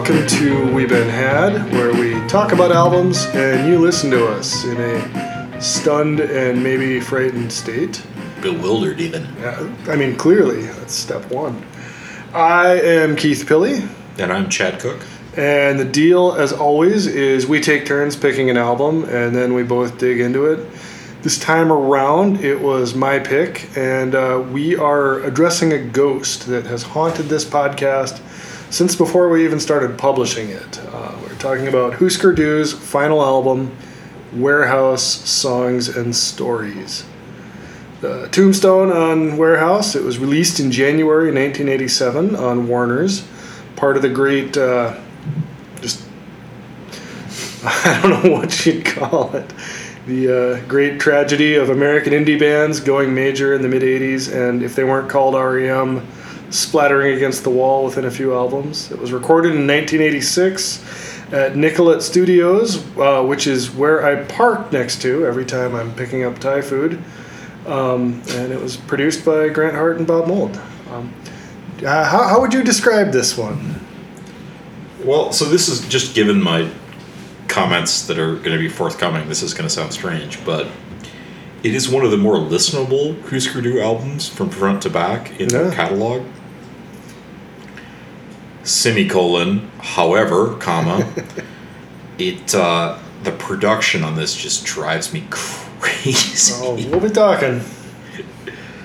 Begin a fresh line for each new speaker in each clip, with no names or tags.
welcome to We've Been Had, where we talk about albums and you listen to us in a stunned and maybe frightened state.
Bewildered, even.
Yeah, I mean, clearly, that's step one. I am Keith Pilley,
And I'm Chad Cook.
and the deal, as always, is we take turns picking an album and then we both dig into it. This time around, it was my pick, and uh, we are addressing a ghost that has haunted this podcast since before we even started publishing it. Uh, we're talking about Husker Du's final album, Warehouse Songs and Stories. The Tombstone on Warehouse, it was released in January 1987 on Warner's, part of the great, uh, just, I don't know what you'd call it the uh, great tragedy of American indie bands going major in the mid 80s, and if they weren't called REM, splattering against the wall within a few albums. It was recorded in 1986 at Nicollet Studios, uh, which is where I park next to every time I'm picking up Thai food. Um, and it was produced by Grant Hart and Bob Mould. Um, uh, how, how would you describe this one?
Well, so this is just given my comments that are going to be forthcoming. This is going to sound strange, but it is one of the more listenable Du albums from front to back in
Yeah.
their catalog. Semicolon, however, comma, it uh, the production on this just drives me crazy.
Oh, we'll be talking.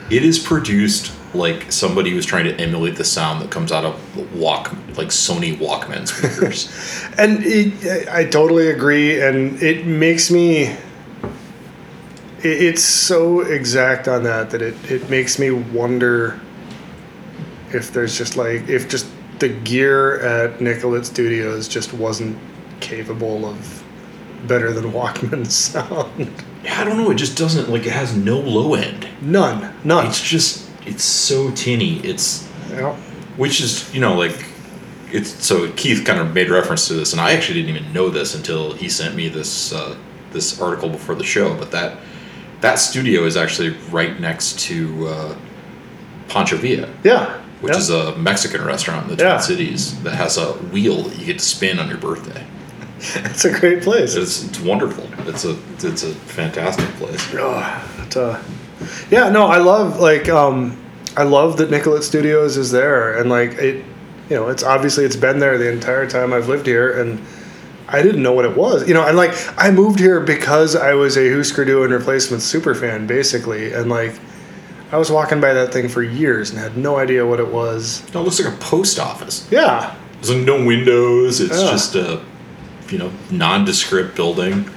It is produced like somebody was trying to emulate the sound that comes out of walk like Sony Walkman speakers.
And it, I totally agree, and it makes me. it- It's so exact on that that it, it makes me wonder if there's just like if just the gear at Nicollet Studios just wasn't capable of better than Walkman's sound.
Yeah, I don't know. It just doesn't like it has no low end.
None, none.
It's just it's so tinny. It's
Yeah.
which is you know like it's so Keith kind of made reference to this, and I actually didn't even know this until he sent me this uh, this article before the show. But that that studio is actually right next to uh, Pancho Villa,
Yeah.
Which
yeah.
is a Mexican restaurant in the Twin
Yeah.
Cities that has a wheel that you get to spin on your birthday.
it's a great place.
It's it's wonderful. It's a it's a fantastic place.
Oh, yeah, no, I love like um, I love that Nicollet Studios is there, and like it, you know, it's obviously it's been there the entire time I've lived here, and I didn't know what it was, you know, and like I moved here because I was a Husker Du and replacement super fan, basically, and like I was walking by that thing for years and had no idea what it was.
No, it looks like a post office.
Yeah,
There's like no windows. It's
Yeah.
just a you know nondescript building.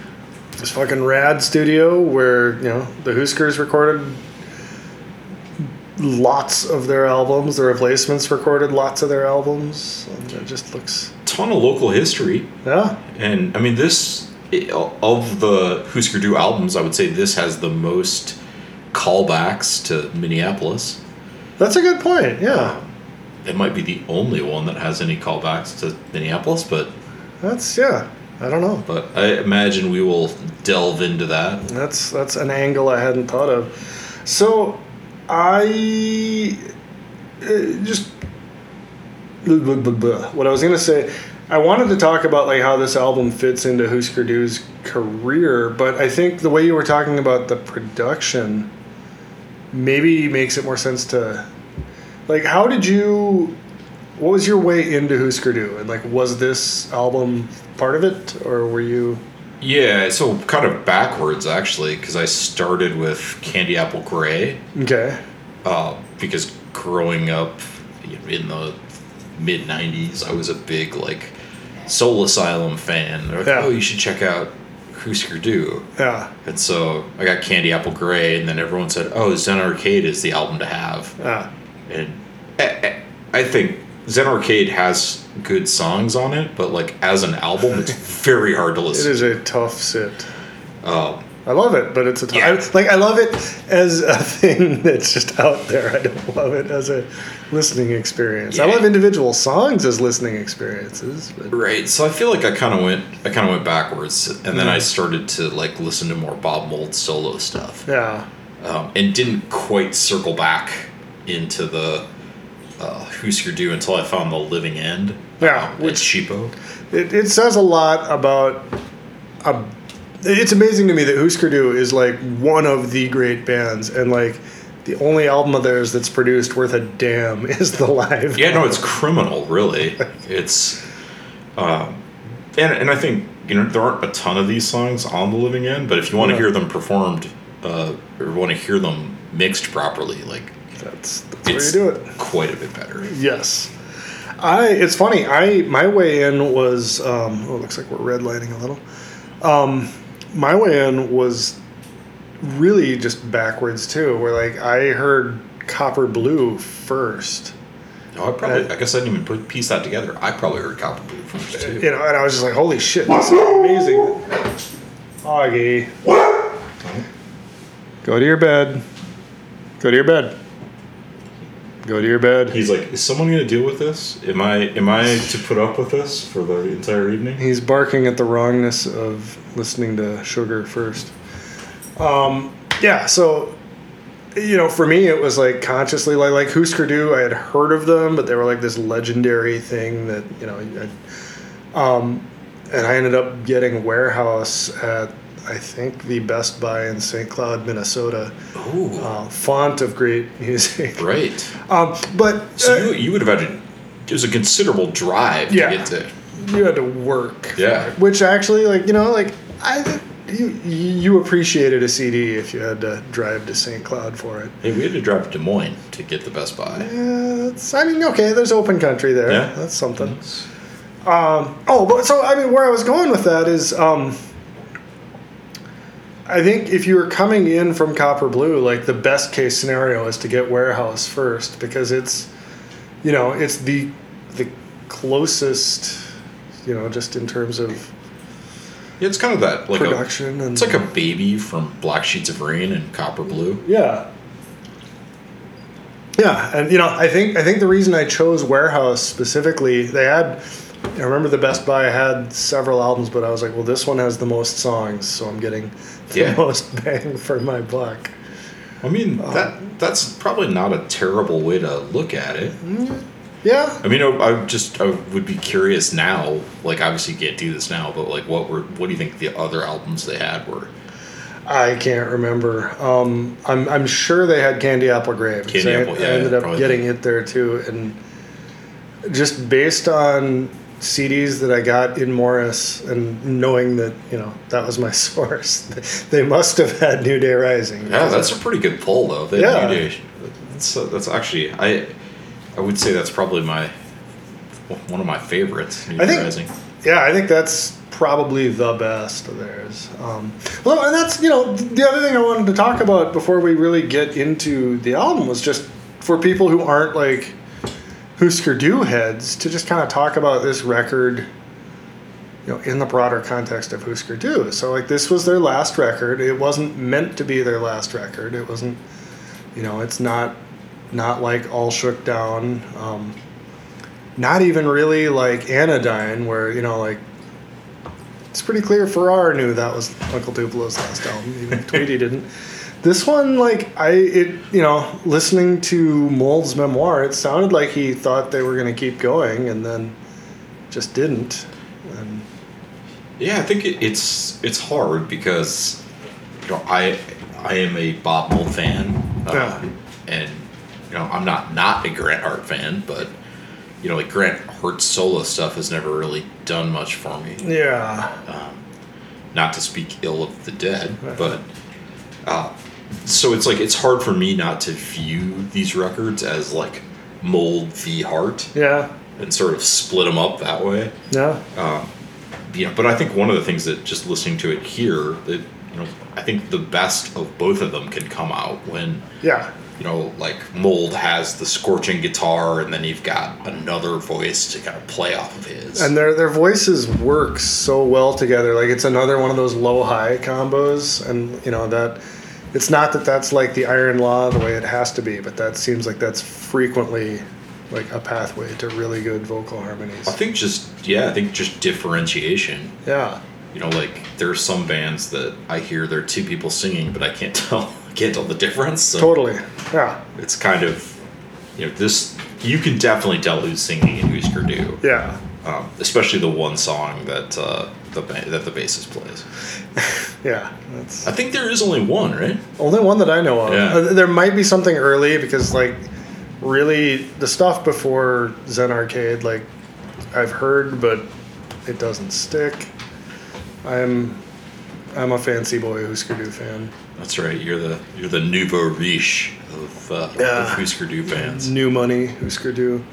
this fucking rad studio where you know the Huskers recorded lots of their albums. The Replacements recorded lots of their albums. And it just looks
Ton of local history,
yeah,
and I mean this of the Husker Du albums. I would say this has the most callbacks to Minneapolis.
that's a good point. Yeah,
It might be the only one that has any callbacks to Minneapolis, but
that's yeah. I don't know.
but I imagine we will delve into that.
That's that's an angle I hadn't thought of. So I uh, just what I was gonna say. I wanted to talk about like how this album fits into Husker Du's career, but I think the way you were talking about the production maybe makes it more sense to like how did you what was your way into Husker Du and like was this album part of it or were you
Yeah, so kind of backwards actually, because I started with Candy Apple Gray.
okay
uh, because growing up in the mid 90s i was a big like soul asylum fan like,
Yeah.
oh you should check out husker du
yeah.
And so i got candy apple gray and then everyone said oh zen arcade is the album to have.
Ah
and I, I think zen arcade has good songs on it but like as an album it's very hard to listen it
is a tough sit.
um,
I love it, but it's a time.
Yeah.
Like I love it as a thing that's just out there. I don't love it as a listening experience. I love individual songs as listening experiences. But
Right. So I feel like I kind of went I kind of went backwards and then. I started to like listen to more Bob Mould solo stuff.
yeah,
Um, and didn't quite circle back into the uh, Husker Du until I found the Living End.
Yeah,
um,
which-
cheapo.
It, it says a lot about. A, it's amazing to me that Husker Du is like one of the great bands, and like the only album of theirs that's produced worth a damn is the live.
Yeah, no, it's criminal, really. It's, um, and and I think you know there aren't a ton of these songs on the Living End, but if you want to
Yeah.
hear them performed uh, or want to hear them mixed properly, like
that's, that's where you do it.
quite a bit better.
Yes. I. It's funny. I my way in was. Um, oh, it looks like we're redlining a little. Um, my way in was really just backwards too. Where like I heard Copper Blue first.
No, I probably, I guess I didn't even put piece that together. I probably heard Copper Blue first too.
You know, and I was just like, "Holy shit, this is amazing!" Augie, go to your bed. Go to your bed. Go to your bed.
He's like, is someone going to deal with this? Am I am I to put up with this for the entire evening?
He's barking at the wrongness of listening to Sugar first. Um, yeah, so you know, for me, it was like consciously like like Husker Du. I had heard of them, but they were like this legendary thing that you know. I, um, and I ended up getting Warehouse at I think the Best Buy in St. Cloud, Minnesota.
Oh,
Uh, font of great music.
right.
Um, but
So
uh,
you you would have had to. It was a considerable drive
Yeah.
to get to.
you had to work.
Yeah.
it, which actually, like you know, like I you you appreciated a CD if you had to drive to St. Cloud for it.
Hey, we had to drive to Des Moines to get the Best Buy.
Yeah, it's, I mean, okay, there's open country there.
Yeah.
That's something. Um, oh, but so I mean, where I was going with that is, um, I think if you were coming in from Copper Blue, like the best case scenario is to get Warehouse first because it's, you know, it's the the closest, you know, just in terms of
Yeah, it's kind of that like a.
production and
It's like a baby from Black Sheets of Rain and Copper Blue.
Yeah. Yeah, and you know, I think I think the reason I chose Warehouse specifically, they had I remember the Best Buy had several albums, but I was like, well, this one has the most songs, so I'm getting the
Yeah.
most bang for my buck.
I mean,
Uh,
that that's probably not a terrible way to look at it.
Yeah.
I mean, I, I just I would be curious now. Like, obviously, you can't do this now, but like, what were what do you think the other albums they had were?
I can't remember. Um, I'm I'm sure they had Candy Apple Gray. 'cause
Candy
I,
Apple,
I
yeah,
ended up
probably.
getting it there too, and just based on CDs that I got in Morris and knowing that you know that was my source, they must have had New Day Rising.
Yeah, that's a pretty good pull, though. They
Yeah.
New Day. That's uh, that's actually I I would say that's probably my one of my favorites. New
I
Day
think-
Rising.
Yeah, I think that's probably the best of theirs. Um, well, and that's you know the other thing I wanted to talk about before we really get into the album was just for people who aren't like Husker Du heads to just kind of talk about this record, you know, in the broader context of Husker Du. So like this was their last record. It wasn't meant to be their last record. It wasn't, you know, it's not not like All Shook Down. Um, not even really like Anodyne, where you know, like it's pretty clear Farrar knew that was Uncle Tupelo's last album, even Tweedy didn't. This one, like I, it you know, listening to Mould's memoir, it sounded like he thought they were going to keep going, and then just didn't. And
Yeah, I think it, it's it's hard because you know I I am a Bob Mould fan, uh,
Yeah.
and you know I'm not not a Grant Hart fan, but you know like Grant Hart's solo stuff has never really done much for me.
yeah,
Um, not to speak ill of the dead, but uh, so it's like it's hard for me not to view these records as like Mould v Hart.
yeah,
and sort of split them up that way
yeah, um,
you know, but I think one of the things that just listening to it here, that you know, I think the best of both of them can come out when
yeah,
you know, like Mould has the scorching guitar, and then you've got another voice to kind of play off of his.
and their their voices work so well together. Like it's another one of those low high combos, and you know that it's not that that's like the iron law the way it has to be, but that seems like that's frequently like a pathway to really good vocal harmonies.
I think just yeah, I think just differentiation.
Yeah,
You know, like there are some bands that I hear there are two people singing, but I can't tell I can't tell the difference. So
totally. Yeah,
it's kind of you know this you can definitely tell who's singing and who's Purdue.
Yeah.
Um, especially the one song that uh, the that the bassist plays.
Yeah. That's
I think there is only one, right?
only one that I know of.
Yeah.
Uh, there might be something early because like really the stuff before Zen Arcade like I've heard but it doesn't stick. I'm I'm a fancy boy Husker Du fan.
That's right. You're the you're the nouveau riche of, uh,
Yeah.
of Husker Du fans.
New money Husker Du.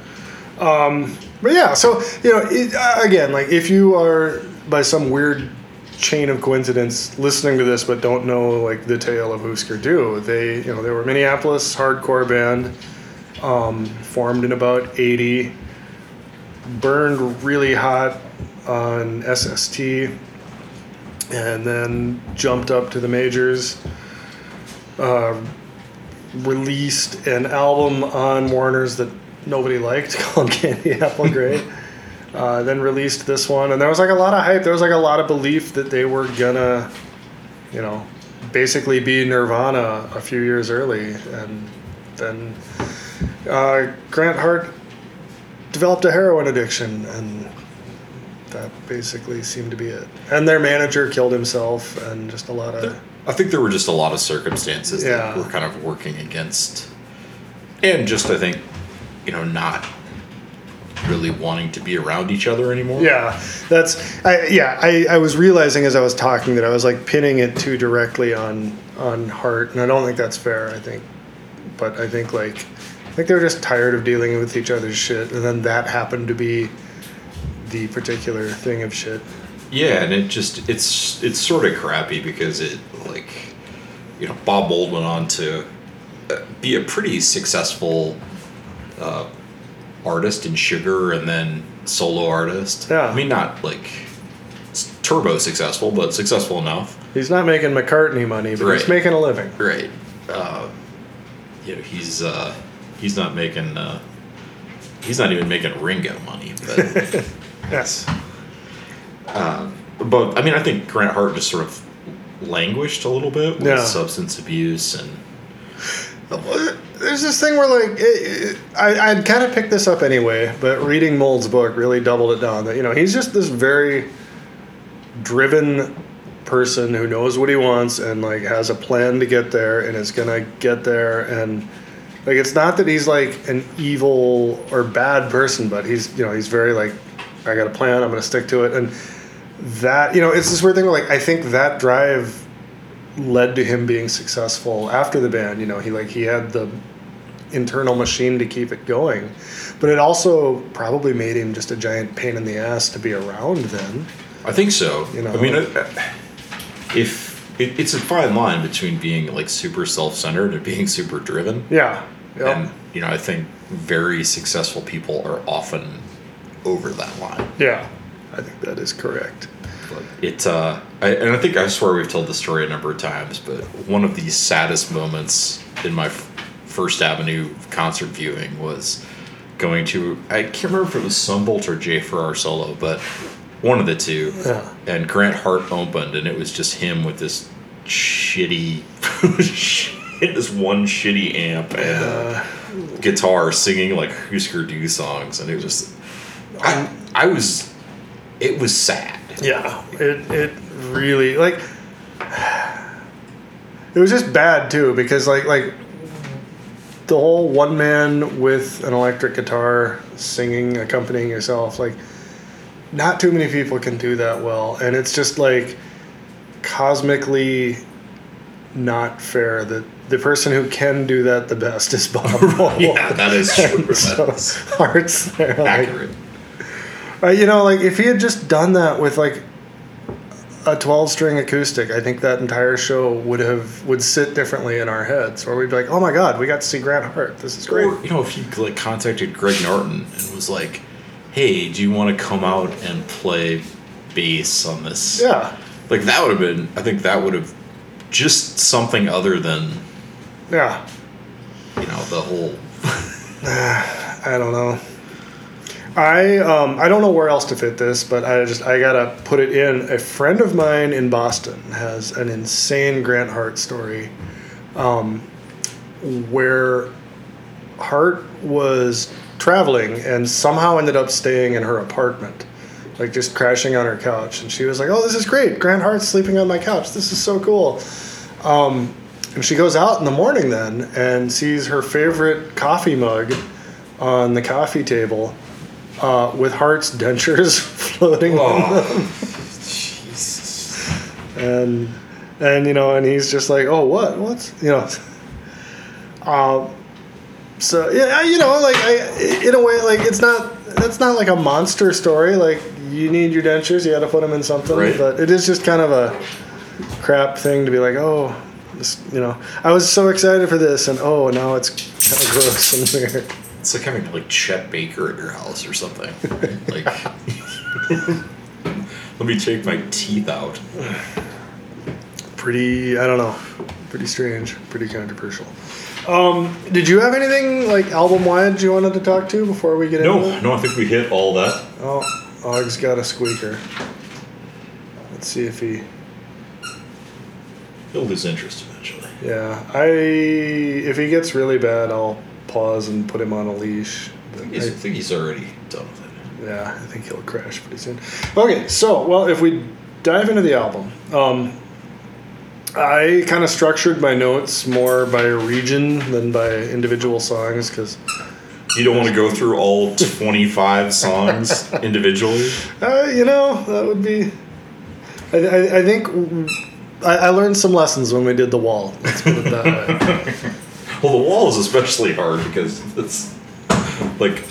Um, but yeah, so you know, it, uh, again, like if you are by some weird chain of coincidence listening to this but don't know like the tale of Husker Du, they you know they were a Minneapolis hardcore band, um, formed in about eighty, burned really hot on SST, and then jumped up to the majors. Uh, released an album on Warner's that nobody liked called Candy Apple Gray. Uh, then released this one, and there was like a lot of hype. There was like a lot of belief that they were gonna, you know, basically be Nirvana a few years early, and then uh, Grant Hart developed a heroin addiction, and that basically seemed to be it. And their manager killed himself, and just a lot of
I think there were just a lot of circumstances
Yeah.
that were kind of working against, and just I think, you know, not really wanting to be around each other anymore.
Yeah, that's I, yeah. I, I was realizing as I was talking that I was like pinning it too directly on on Hart, and I don't think that's fair. I think, but I think like I think they were just tired of dealing with each other's shit, and then that happened to be the particular thing of shit.
Yeah, and it just it's it's sort of crappy because it like you know Bob Mould went on to uh, be a pretty successful uh, artist in Sugar and then solo artist.
Yeah.
I mean not like turbo successful, but successful enough.
He's not making McCartney money, but he's making a living.
Right. Uh, you know he's uh, he's not making uh, he's not even making Ringo money, but.
Yes.
but I mean, I think Grant Hart just sort of languished a little bit with
Yeah.
substance abuse and
There's this thing where like it, it, I I'd kind of picked this up anyway, but reading Mould's book really doubled it down. That you know he's just this very driven person who knows what he wants and like has a plan to get there and is gonna get there and like it's not that he's like an evil or bad person, but he's you know he's very like I got a plan, I'm gonna stick to it and that you know it's this weird thing where like I think that drive led to him being successful after the band. You know, he like he had the internal machine to keep it going, but it also probably made him just a giant pain in the ass to be around. Then,
I think so.
You know.
I mean, uh, if it, it's a fine line between being like super self-centered and being super driven,
yeah, yep.
and you know, I think very successful people are often over that line.
yeah, I think that is correct.
But it, uh, I, and I think I swear we've told the story a number of times, but one of the saddest moments in my f- First Avenue concert viewing was going to, I can't remember if it was Son Volt or Jay Farrar solo, but one of the two.
Yeah.
And Grant Hart opened, and it was just him with this shitty, this one shitty amp and uh, guitar singing like Husker Du songs, and it was just, I, I was, it was sad.
Yeah, it it really like it was just bad too because like like the whole one man with an electric guitar singing accompanying yourself like not too many people can do that well and it's just like cosmically not fair that the person who can do that the best is Bob.
Yeah, that is true.
So
That's
Hart's there like,
accurate.
Uh, you know, like if he had just done that with like a 12 string acoustic, I think that entire show would have would sit differently in our heads, where we'd be like, "Oh my God, we got to see Grant Hart. This is great."
Or you know, if you like contacted Greg Norton and was like, "Hey, do you want to come out and play bass on this?"
Yeah,
Like that would have been. I think that would have just something other than
yeah.
you know the whole.
I don't know. I um, I don't know where else to fit this, but I just I gotta put it in. A friend of mine in Boston has an insane Grant Hart story, um, where Hart was traveling and somehow ended up staying in her apartment, like just crashing on her couch. And she was like, "Oh, this is great! Grant Hart's sleeping on my couch. This is so cool." Um, and she goes out in the morning then and sees her favorite coffee mug on the coffee table uh, with Hart's dentures floating in
Oh.
them.
Jesus.
and and you know and he's just like oh what what's you know um so yeah you know like I, in a way like it's not that's not like a monster story like you need your dentures you got to put them in something
Right.
but it is just kind of a crap thing to be like oh this, you know i was so excited for this and oh now it's kind of gross and weird
It's like having like Chet Baker at your house or something. like, let me take my teeth out.
pretty i don't know pretty strange pretty controversial um, did you have anything like album wide you wanted to talk to before we get into
No,
it?
no, I think we hit all that.
Oh, Og's got a squeaker. Let's see if he.
He'll lose interest eventually.
Yeah, I. If he gets really bad, I'll pause and put him on a leash. But
He's, I
I,
think he's already done with it.
yeah, I think he'll crash pretty soon. Okay, so well, if we dive into the album, um, I kind of structured my notes more by region than by individual songs because
You don't want to go through all 25 songs individually.
Uh, you know, that would be. I, I, I think I, I learned some lessons when we did the wall. Let's put it that way.
Well, the wall is especially hard because it's like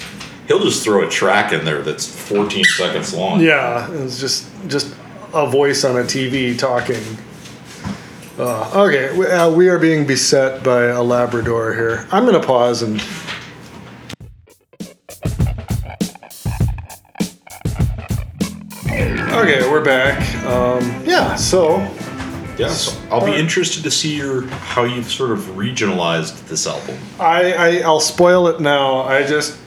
he'll just throw a track in there that's 14 seconds long.
yeah, it's just just a voice on a TV talking. Uh, okay, we, uh, we are being beset by a Labrador here. I'm gonna pause and. Okay, we're back. Um, yeah, so
Yeah, so I'll be interested to see your how you've sort of regionalized this album.
I, I I'll spoil it now. I just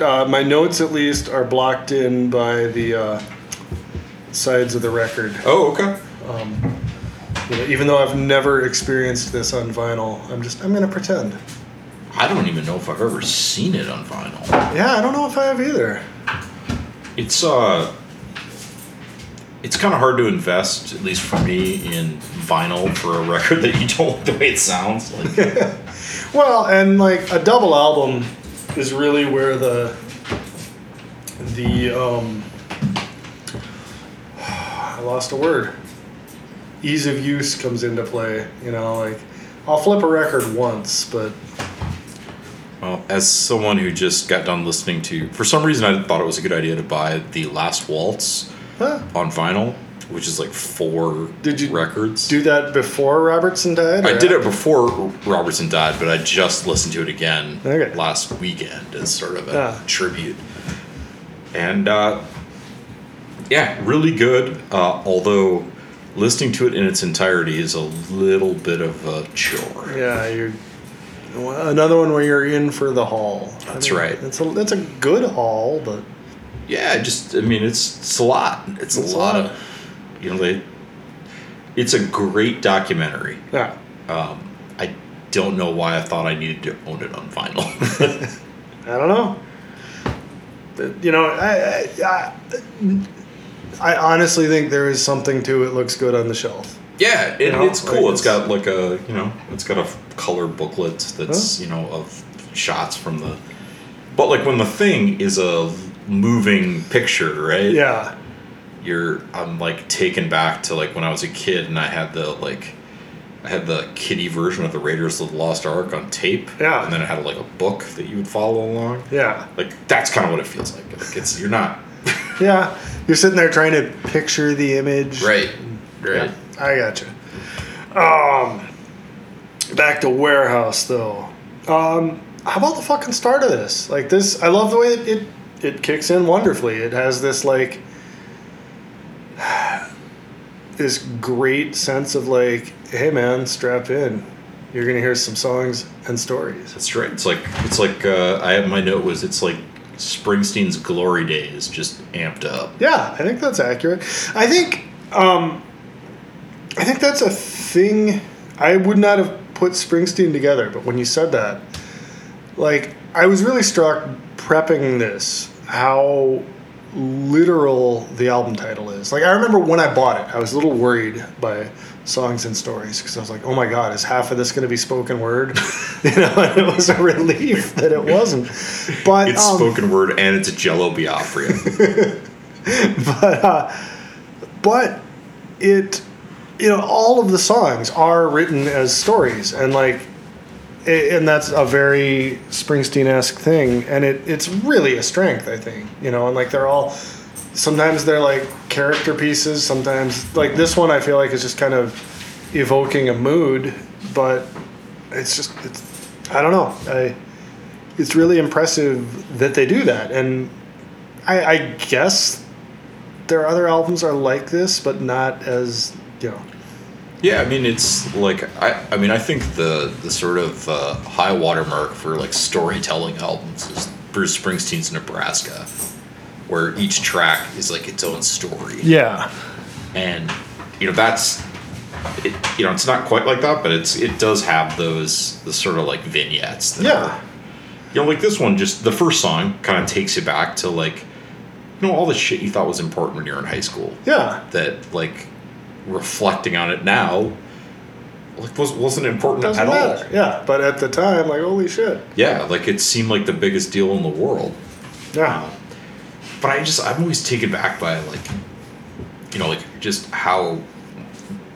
uh, my notes at least are blocked in by the uh, sides of the record.
Oh, okay.
You know, even though I've never experienced this on vinyl, I'm just I'm gonna pretend.
I don't even know if I've ever seen it on vinyl.
Yeah, I don't know if I have either.
It's uh it's kind of hard to invest, at least for me, in vinyl for a record that you don't like the way it sounds. Like,
Well, and like a double album is really where the the um I lost a word. Ease of use comes into play. You know, like I'll flip a record once, but
well, as someone who just got done listening to, for some reason, I thought it was a good idea to buy the Last Waltz
huh,
on vinyl, which is like four
Did you
records.
do that before Robertson died?
I
or
did it
after?
before Robertson died, but I just listened to it again
Okay.
last weekend as sort of a
Ah.
tribute. And uh, yeah, really good. Uh, although listening to it in its entirety is a little bit of a chore.
Yeah, you're another one where you're in for the haul.
That's right.
It's a it's a good haul, but
Yeah, just I mean, it's it's a lot. It's,
It's
a
a
lot,
lot.
of you know they. It's a great documentary.
yeah.
Um, I don't know why I thought I needed to own it on vinyl.
I don't know. You know, I, I, I, I honestly think there is something to it. Looks good on the shelf.
Yeah, it,
You know,
it's cool.
like
it's
it's-
got like a you know, it's got a color booklet that's you know of shots from the. But like when the thing is a moving picture, right?
Yeah,
You're I'm like taken back to like when I was a kid and I had the like. I had the kiddie version of the Raiders of the Lost Ark on tape.
Yeah.
And then it had like a book that you would follow along.
yeah,
Like that's kind of what it feels like. Like it's you're not
yeah. You're sitting there trying to picture the image.
right. Right.
Yeah, I gotcha. Um, back to warehouse though. Um, how about the fucking start of this? Like this, I love the way it it, kicks in wonderfully. It has this like this great sense of like, hey man, strap in. You're gonna hear some songs and stories.
That's right. It's like it's like uh, I have my note was it's like Springsteen's glory days just amped up.
Yeah, I think that's accurate. I think um, I think that's a thing. I would not have put Springsteen together, but when you said that, like I was really struck prepping this how literal the album title is. Like I remember when I bought it, I was a little worried by songs and stories because I was like, "Oh my god, is half of this going to be spoken word?" you know, and it was a relief that it wasn't. But
It's
um,
spoken word and it's a Jello Biafra.
but uh, but it you know all of the songs are written as stories and like i- and that's a very Springsteen-esque thing and it it's really a strength I think you know and like they're all sometimes they're like character pieces sometimes like this one I feel like is just kind of evoking a mood but it's just it's I don't know I it's really impressive that they do that and I, I guess their other albums are like this, but not as you know.
Yeah, I mean it's like I I mean I think the the sort of uh, high watermark for like storytelling albums is Bruce Springsteen's Nebraska, where each track is like its own story.
Yeah,
and you know that's it, you know it's not quite like that but it's it does have those the sort of like vignettes that
Yeah.
are, you know like this one just the first song kind of takes you back to like you know all the shit you thought was important when you were in high school
yeah,
that like reflecting on it now like was, wasn't important
doesn't
at all.
Yeah, but at the time, like holy shit.
yeah like it seemed like the biggest deal in the world
Yeah,
but I just I'm always taken back by like you know like just how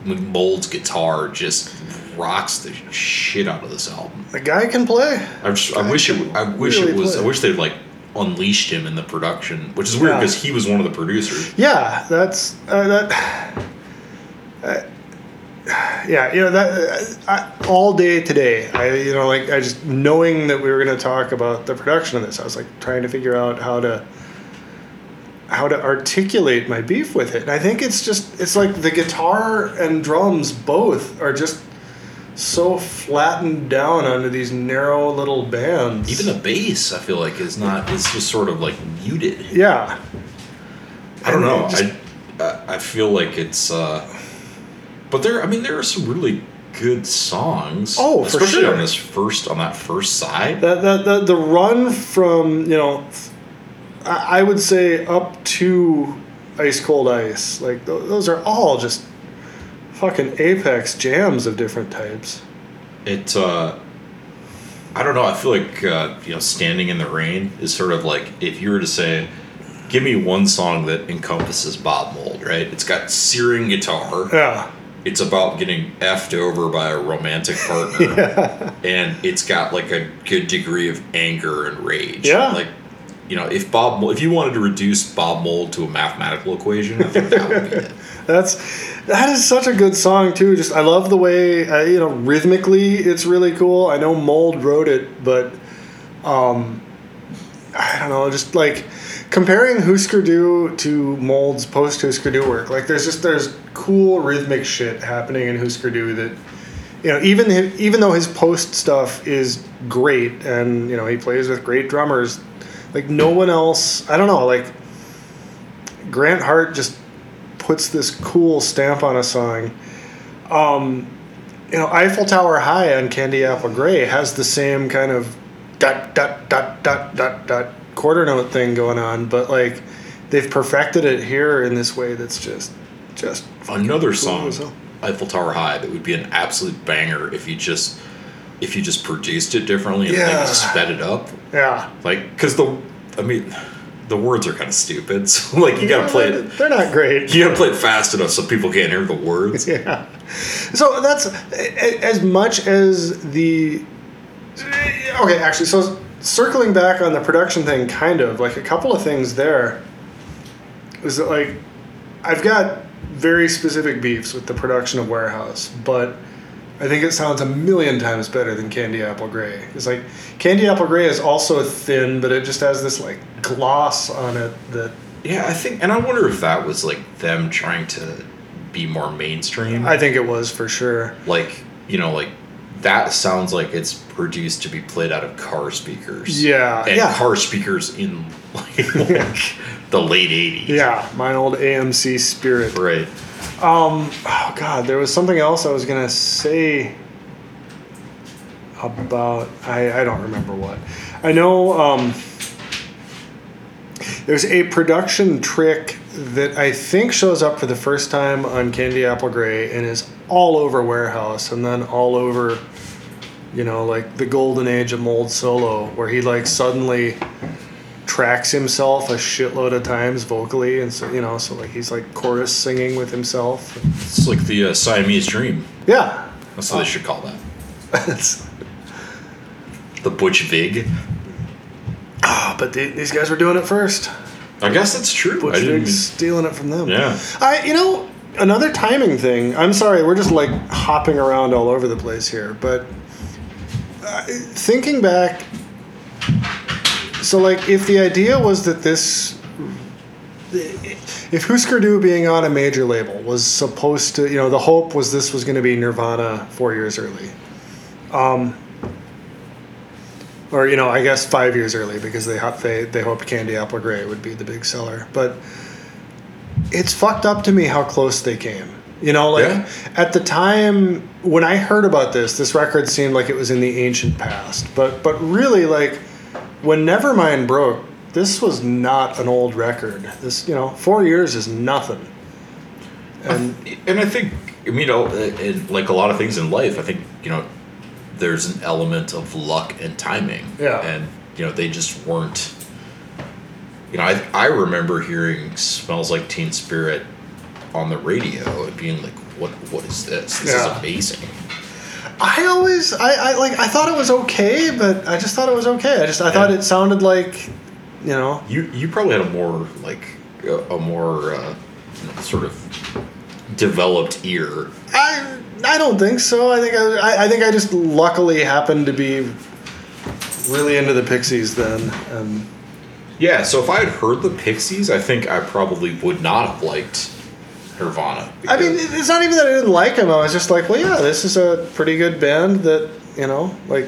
Mould's guitar just rocks the shit out of this album.
the guy can play.
I, just, I wish it I wish
Really
it was
play.
I wish they'd like unleashed him in the production, which is weird
Yeah.
because he was one of the producers.
Yeah, that's uh, that. Uh, yeah, you know that uh, I, all day today. I you know like I just knowing that we were going to talk about the production of this, I was like trying to figure out how to how to articulate my beef with it. And I think it's just it's like the guitar and drums both are just so flattened down onto these narrow little bands.
Even the bass, I feel like, is not is just sort of like muted.
yeah,
I don't
And
know.
just-
I I I feel like it's. uh But there, I mean, there are some really good songs.
Oh, for
especially
sure.
on this first on that first side.
that that the, the run from you know I, I would say up to ice cold ice like th- those are all just fucking apex jams of different types
It, uh, I don't know. I feel like uh, you know, standing in the rain is sort of like if you were to say, "Give me one song that encompasses Bob Mould." Right? It's got searing guitar.
yeah
It's about getting effed over by a romantic partner, and it's got like a good degree of anger and rage.
Yeah.
Like, you know, if Bob, if you wanted to reduce Bob Mould to a mathematical equation, I think that would be it.
that's that is such a good song too just i love the way uh, you know rhythmically it's really cool i know mould wrote it but um i don't know just like comparing husker du to mould's post husker du work like there's just there's cool rhythmic shit happening in husker du that you know even even though his post stuff is great and you know he plays with great drummers like no one else i don't know like grant hart just puts this cool stamp on a song. Um, you know, Eiffel Tower High on Candy Apple Gray has the same kind of dot dot dot dot dot dot quarter note thing going on, but like they've perfected it here in this way that's just just
Another
cool
song. Eiffel Tower High, that would be an absolute banger if you just if you just produced it differently and
Yeah.
sped it up.
Yeah.
Like, because the, I mean, the words are kind of stupid. So like, you gotta play it.
They're not great.
You gotta play it fast enough so people can't hear the words.
Yeah. So that's as much as the. Okay, actually, so circling back on the production thing, kind of like a couple of things there. Is that like, I've got very specific beefs with the production of Warehouse, but I think it sounds a million times better than Candy Apple Gray. It's like Candy Apple Gray is also thin, but it just has this like gloss on it that
Yeah, I think, and I wonder if that was like them trying to be more mainstream.
I think it was for sure.
like, you know, like that sounds like it's produced to be played out of car speakers.
Yeah,
and
yeah.
car speakers in like, like the late '80s.
Yeah, my old AMC Spirit.
right.
Um, oh god, there was something else I was gonna say. about I, I don't remember what. I know um, there's a production trick that I think shows up for the first time on Candy Apple Gray and is all over Warehouse and then all over, you know, like the golden age of Mould Solo, where he like suddenly tracks himself a shitload of times vocally, and so you know, so like he's like chorus singing with himself.
It's like the uh, Siamese Dream.
Yeah,
That's what they should call that. The Butch Vig.
ah, but the, these guys were doing it first.
I guess that's true.
Butch Vig's stealing it from them.
Yeah.
I, you know, another timing thing. I'm sorry, we're just like hopping around all over the place here, but thinking back, so like if the idea was that this, if Husker Du being on a major label was supposed to, you know, the hope was this was going to be Nirvana four years early. Um, or you know, I guess five years early because they they they hoped Candy Apple Gray would be the big seller, but it's fucked up to me how close they came. You know, like
Yeah.
at the time when I heard about this, this record seemed like it was in the ancient past. But but really, like when Nevermind broke, this was not an old record. This you know, four years is nothing. And
and I think you know, uh, in, like a lot of things in life, I think you know, there's an element of luck and timing.
Yeah.
And you know, they just weren't. You know, I I remember hearing "Smells Like Teen Spirit" on the radio and being like, "What what is this? This
Yeah.
is amazing."
I always I, I like I thought it was okay, but I just thought it was okay. I just I thought it sounded like, you know,
You you probably had a more like a, a more uh, sort of developed ear.
I I don't think so. I think I, I, think I just luckily happened to be really into the Pixies then, and
Yeah, so if I had heard the Pixies, I think I probably would not have liked Nirvana.
I mean it's not even that I didn't like them. I was just like, well, yeah, this is a pretty good band that you know, like.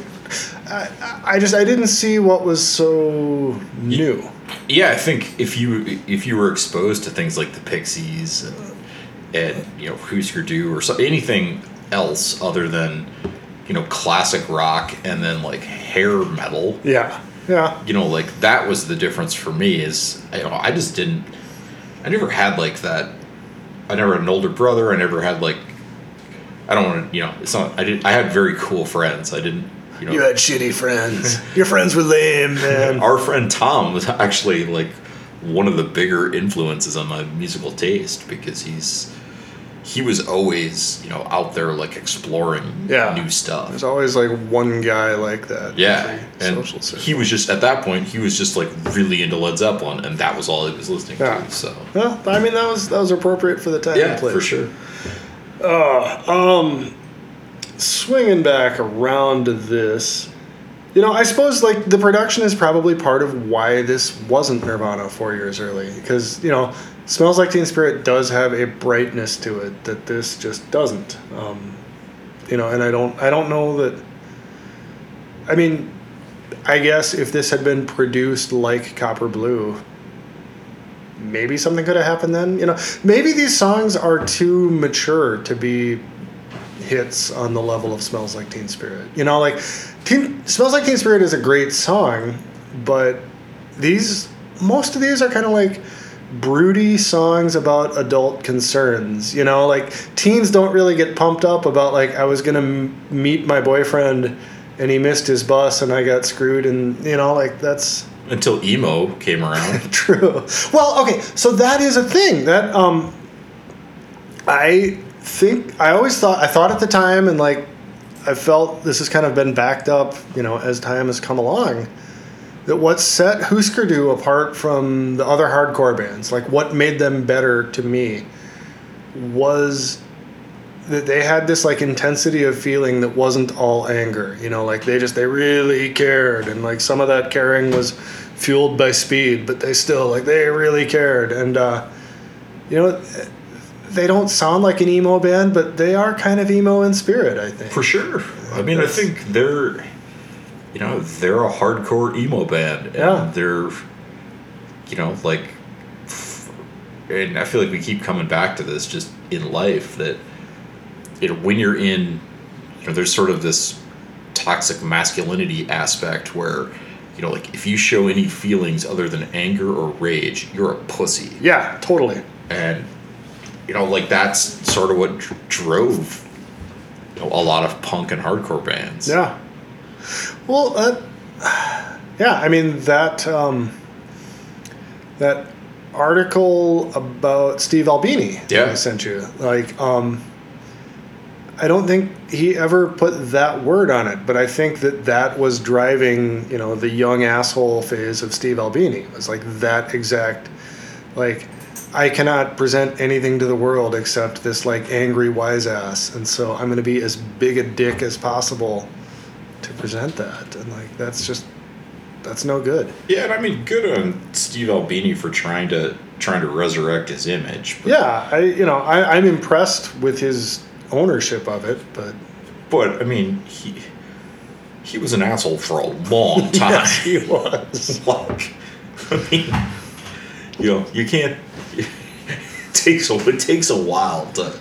I, I just I didn't see what was so new.
yeah, I think if you if you were exposed to things like the Pixies and, and you know Husker Du or so, anything else other than you know classic rock and then like hair metal,
Yeah, yeah,
you know, like that was the difference for me. Is you know I just didn't. I never had like that. I never had an older brother. I never had like. I don't want to. You know, it's not. I did. I had very cool friends. I didn't. You know.
you had shitty friends. Your friends were lame, man.
our friend Tom was actually like one of the bigger influences on my musical taste because he's he was always you know out there like exploring
Yeah.
new stuff.
There's always like one guy like that.
Yeah, and he was just at that point he was just like really into Led Zeppelin, and that was all he was listening
Yeah.
to. So
Well, I mean that was that was appropriate for the time
yeah,
and place.
for sure.
Uh, um, swinging back around to this, you know, I suppose like the production is probably part of why this wasn't Nirvana four years early because you know, "Smells Like Teen Spirit" does have a brightness to it that this just doesn't. Um, you know, and I don't I don't know that. I mean, I guess if this had been produced like Copper Blue, maybe something could have happened then. You know, maybe these songs are too mature to be hits on the level of "Smells Like Teen Spirit." You know, like Teen, "Smells Like Teen Spirit" is a great song, but these most of these are kind of like broody songs about adult concerns. You know, like teens don't really get pumped up about like I was gonna m- meet my boyfriend and he missed his bus and I got screwed and you know like that's
Until emo came around.
True. Well, okay, so that is a thing that um, I think I always thought I thought at the time, and like I felt this has kind of been backed up, you know, as time has come along. That what set Husker Du apart from the other hardcore bands, like what made them better to me, was that they had this like intensity of feeling that wasn't all anger you know like they just they really cared and like some of that caring was fueled by speed but they still like they really cared and uh you know they don't sound like an emo band but they are kind of emo in spirit i think
For sure. I mean, I think they're, you know, they're a hardcore emo band. And
Yeah.
They're, you know, like, and I feel like we keep coming back to this just in life that, you know, when you're in, you know, there's sort of this toxic masculinity aspect where you know like if you show any feelings other than anger or rage you're a pussy
Yeah, totally.
and you know like that's sort of what drove you know, a lot of punk and hardcore bands
Yeah. Well, uh, yeah, I mean that um, that article about Steve Albini
Yeah.
I sent you. Like, um, I don't think he ever put that word on it, but I think that that was driving, you know, the young asshole phase of Steve Albini. It was like that exact, like, I cannot present anything to the world except this like angry wise ass, and so I'm going to be as big a dick as possible to present that, and like that's just that's no good.
yeah and i mean good on steve albini for trying to trying to resurrect his image but,
Yeah, I you know I, I'm impressed with his ownership of it, but
but i mean he he was an asshole for a long time
yes, he was.
like I mean, you know, you can't. It takes a it takes a while to,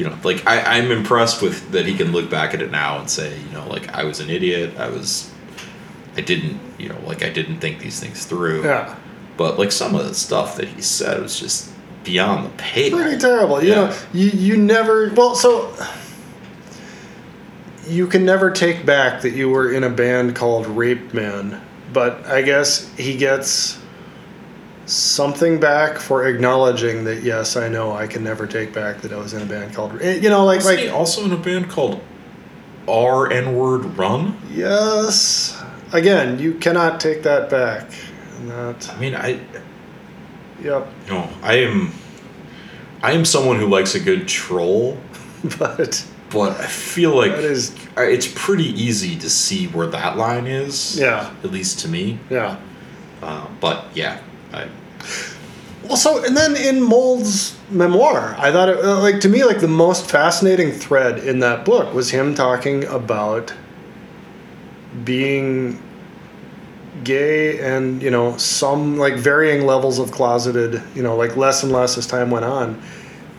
you know, like I I'm impressed with that he can look back at it now and say, you know, like I was an idiot. I was, I didn't, you know, like I didn't think these things through.
Yeah,
But like some of the stuff that he said was just beyond the pale.
pretty terrible. You
Yeah.
know, you you never well so. You can never take back that you were in a band called Rape Man, but I guess he gets something back for acknowledging that yes, I know I can never take back that I was in a band called eh, you know like
Wasn't
like
also in a band called R N Word Run?
yes. Again, you cannot take that back. And that
I mean, I
yep.
you know I am I am someone who likes a good troll.
But
but I feel like
that is
it's pretty easy to see where that line is.
yeah,
At least to me.
yeah.
Uh, but yeah, I,
Well, so and then in Mould's memoir, I thought it uh, like to me like the most fascinating thread in that book was him talking about being gay and you know some like varying levels of closeted you know like less and less as time went on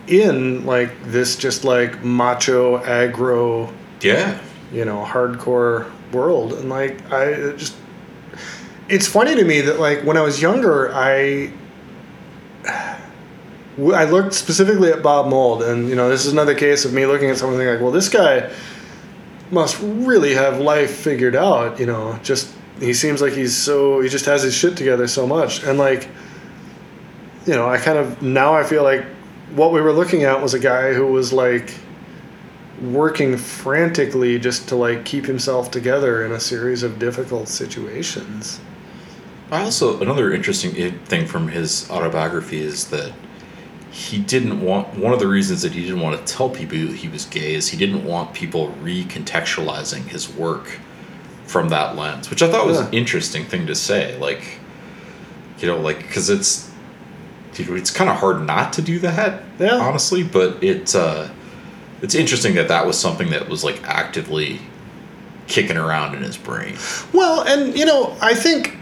in like this just like macho aggro
yeah,
you know hardcore world. And like i just it's funny to me that like when i was younger i i looked specifically at bob mould and you know this is another case of me looking at something like well this guy must really have life figured out you know just he seems like he's so he just has his shit together so much and like you know i kind of now i feel like what we were looking at was a guy who was like working frantically just to like keep himself together in a series of difficult situations.
I also another interesting thing from his autobiography is that he didn't want one of the reasons that he didn't want to tell people he was gay is he didn't want people recontextualizing his work from that lens, which I thought was an interesting thing to say. Like, you know, like because it's it's kind of hard not to do that,
Yeah.
honestly. But it's uh, it's interesting that that was something that was like actively kicking around in his brain.
Well, and you know, I think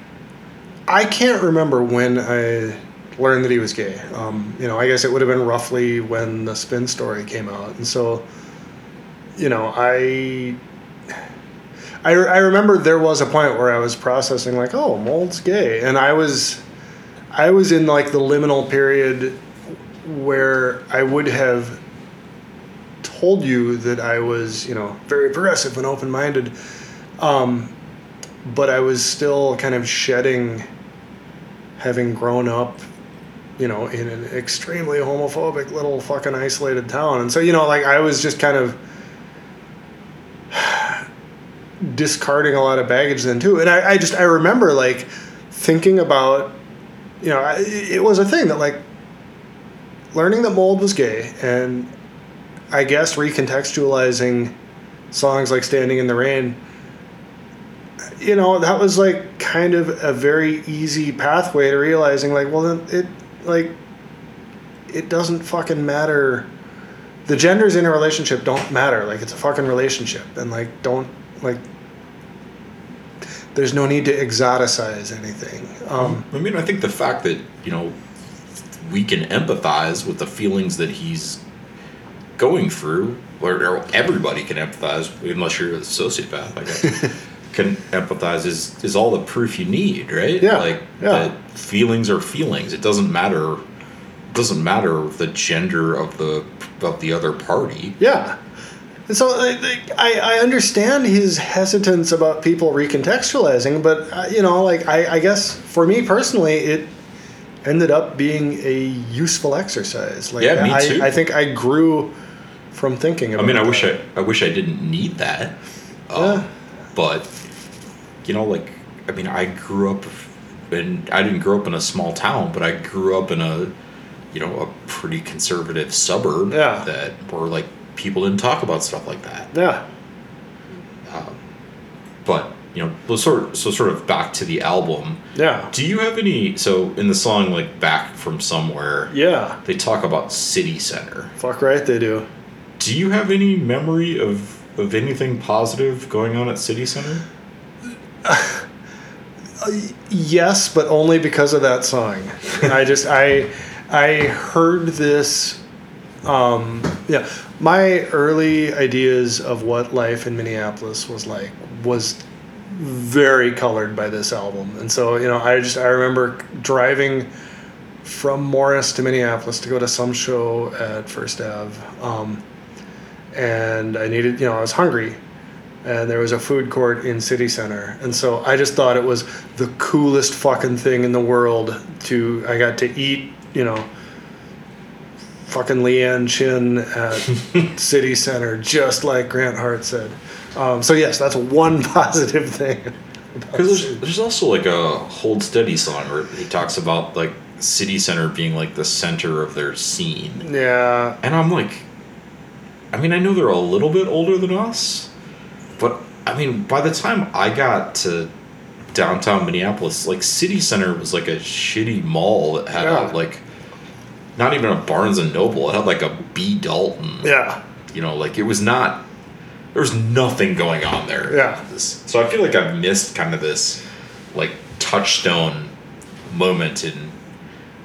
I can't remember when I learned that he was gay. Um, you know, I guess it would have been roughly when the Spin story came out, and so you know, I. I, I remember there was a point where I was processing like, oh, Mould's gay, and I was, I was in like the liminal period where I would have told you that I was, you know, very progressive and open minded. Um, but I was still kind of shedding having grown up, you know, in an extremely homophobic little fucking isolated town. And so, you know, like I was just kind of discarding a lot of baggage then too. And I, I just, I remember like thinking about, you know, I, it was a thing that like learning that Mould was gay and I guess recontextualizing songs like Standing in the Rain, you know, that was like kind of a very easy pathway to realizing like, well, then it, like, it doesn't fucking matter. The genders in a relationship don't matter. Like, it's a fucking relationship. And, like, don't, like, there's no need to exoticize anything. Um,
I mean, I think the fact that you know we can empathize with the feelings that he's going through, or, or everybody can empathize, unless you're a sociopath, I guess. can empathize is is all the proof you need, right?
Yeah,
Like
yeah.
that feelings are feelings. It doesn't matter. it Doesn't matter the gender of the of the other party.
Yeah. And so like, I, I understand his hesitance about people recontextualizing, but uh, you know, like I, I guess for me personally, it ended up being a useful exercise. Like
Yeah, me
I,
too.
I think I grew from thinking
I mean, I wish. I I wish I didn't need that. Um,
Yeah.
But you know, like I mean, I grew up, and I didn't grow up in a small town, but I grew up in a you know a pretty conservative suburb
Yeah.
that where like people didn't talk about stuff like that.
Yeah.
Um, but you know, so sort of, so sort of back to the album.
Yeah.
Do you have any? So in the song like "Back from Somewhere,"
Yeah.
they talk about city center.
Fuck right they do.
Do you have any memory of of anything positive going on at City Center?
Yes, but only because of that song. I just I I heard this um yeah, my early ideas of what life in Minneapolis was like was very colored by this album. And so, you know, I just I remember driving from Morris to Minneapolis to go to some show at First Ave. Um, and I needed, you know, I was hungry and there was a food court in city center. And so i just thought it was the coolest fucking thing in the world to i got to eat you know fucking Leeann Chin at city center just like grant hart said. Um, so yes that's one positive thing
Because there's, there's also like a Hold Steady song where he talks about like City Center being like the center of their scene,
yeah.
And I'm like, I mean, I know they're a little bit older than us, but I mean, by the time I got to downtown Minneapolis, like City Center was like a shitty mall that had
Yeah.
a, like not even a Barnes and Noble. It had like a B Dalton.
yeah
You know, like it was not. There was nothing going on there.
Yeah.
So I feel like I've missed kind of this, like touchstone moment in.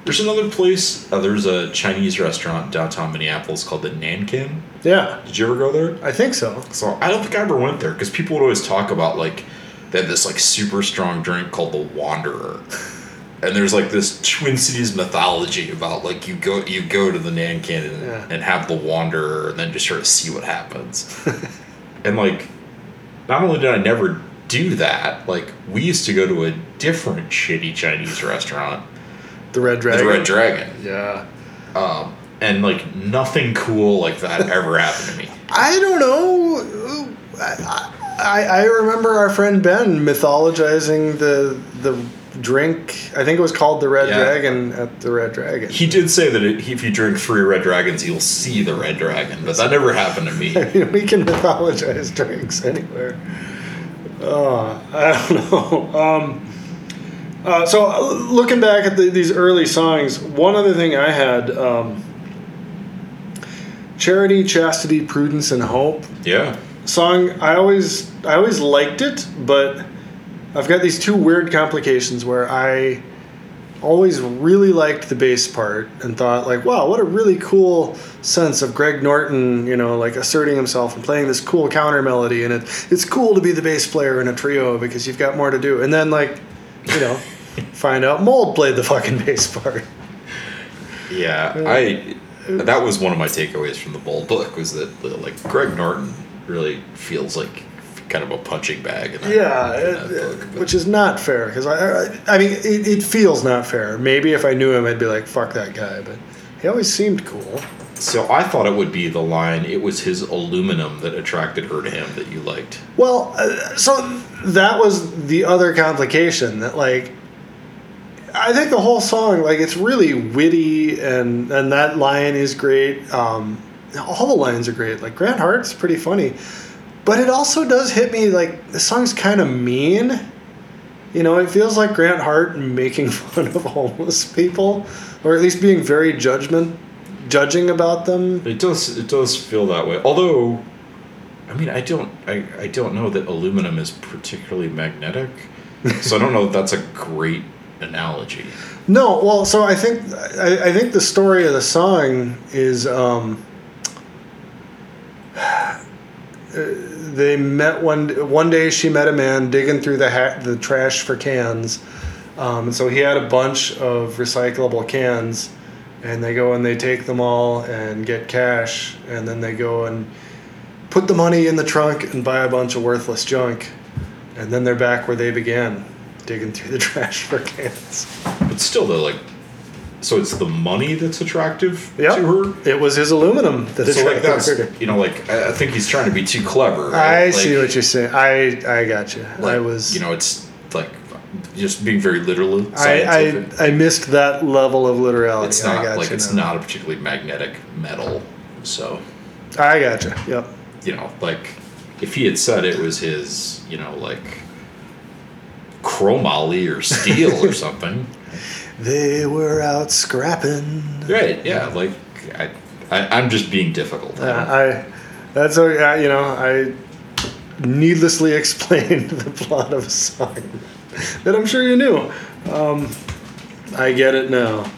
There's another place. Uh, there's a Chinese restaurant downtown Minneapolis called the Nankin.
yeah
Did you ever go there?
i think so
So I don't think I ever went there because people would always talk about like they had this like super strong drink called the Wanderer, and there's like this Twin Cities mythology about like you go you go to the Nankin and,
Yeah.
and have the Wanderer and then just sort of see what happens, and like not only did I never do that, like we used to go to a different shitty Chinese restaurant,
the red dragon
the Red Dragon,
yeah
um, and like nothing cool like that ever happened to me.
I don't know. I, I, I remember our friend Ben mythologizing the the drink. I think it was called the Red
Yeah.
Dragon at the Red Dragon.
He did say that it, if you drink three red dragons, you'll see the red dragon, but that never happened to me.
I mean, we can mythologize drinks anywhere. Uh, I don't know. Um, uh, so uh, looking back at the, these early songs, one other thing I had: um, charity, chastity, prudence, and hope.
Yeah,
song i always i always liked it but i've got these two weird complications where i always really liked the bass part and thought like wow what a really cool sense of greg norton you know like asserting himself and playing this cool counter melody. And it, it's cool to be the bass player in a trio because you've got more to do. And then like you know find out mould played the fucking bass part
yeah. I that was one of my takeaways from the Mould book was that like Greg Norton really feels like kind of a punching bag. In that,
Yeah, it-
book,
which is not fair because I, I, I mean, it, it feels not fair. Maybe if I knew him, I'd be like, "Fuck that guy," but he always seemed cool.
so I thought it would be the line. It was his aluminum that attracted her to him that you liked.
Well, uh, so that was the other complication that like. I think the whole song, like, it's really witty, and and that line is great. Um, all the lines are great. Like Grant Hart's pretty funny, but it also does hit me like the song's kind of mean. You know, it feels like Grant Hart making fun of homeless people, or at least being very judgment, judging about them.
It does. It does feel that way. Although, I mean, I don't. I, I don't know that aluminum is particularly magnetic, so I don't know that that's a great analogy.
No, well, so I think I, I think the story of the song is um, they met one one day. She met a man digging through the ha- the trash for cans. Um, and so he had a bunch of recyclable cans, and they go and they take them all and get cash, and then they go and put the money in the trunk and buy a bunch of worthless junk, and then they're back where they began, digging through the trash for cans.
But still, though, like, so it's the money that's attractive
Yep.
to her.
It was his aluminum that
So like
attracted
that's
her.
you know like I think he's trying to be too clever. right?
I
Like-
see what you're saying. I I got you.
like,
I was.
you know it's like just being very literal.
I, I I missed that level of literality.
it's not like it's
now.
not a particularly magnetic metal. So
I got you. Yep.
you know like if he had said it was his you know like chromoly or steel or something.
They were out scrapping.
Right? Yeah. Like I, I I'm just being difficult.
Uh, I. That's okay. I, you know I needlessly explained the plot of a song that I'm sure you knew. Um, I get it now.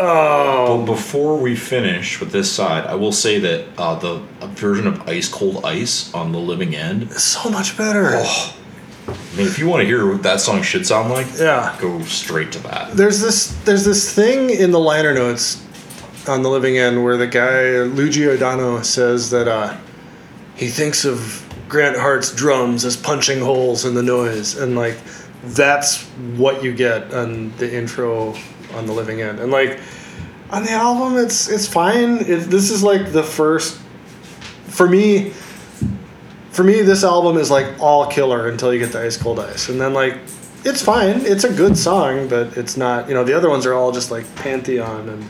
Oh,
before we finish with this side, I will say that uh, the version of Ice Cold Ice on The Living End.
Is so much better.
Oh, I mean, if you want to hear what that song should sound like,
Yeah.
go straight to that.
There's this there's this thing in the liner notes on the living end where the guy Luigi O'Donnell says that uh, he thinks of Grant Hart's drums as punching holes in the noise and like that's what you get on the intro on the living end and like on the album it's it's fine it, this is like the first for me for me this album is like all killer until you get to ice cold ice. And then like it's fine. It's a good song but it's not you know the other ones are all just like pantheon and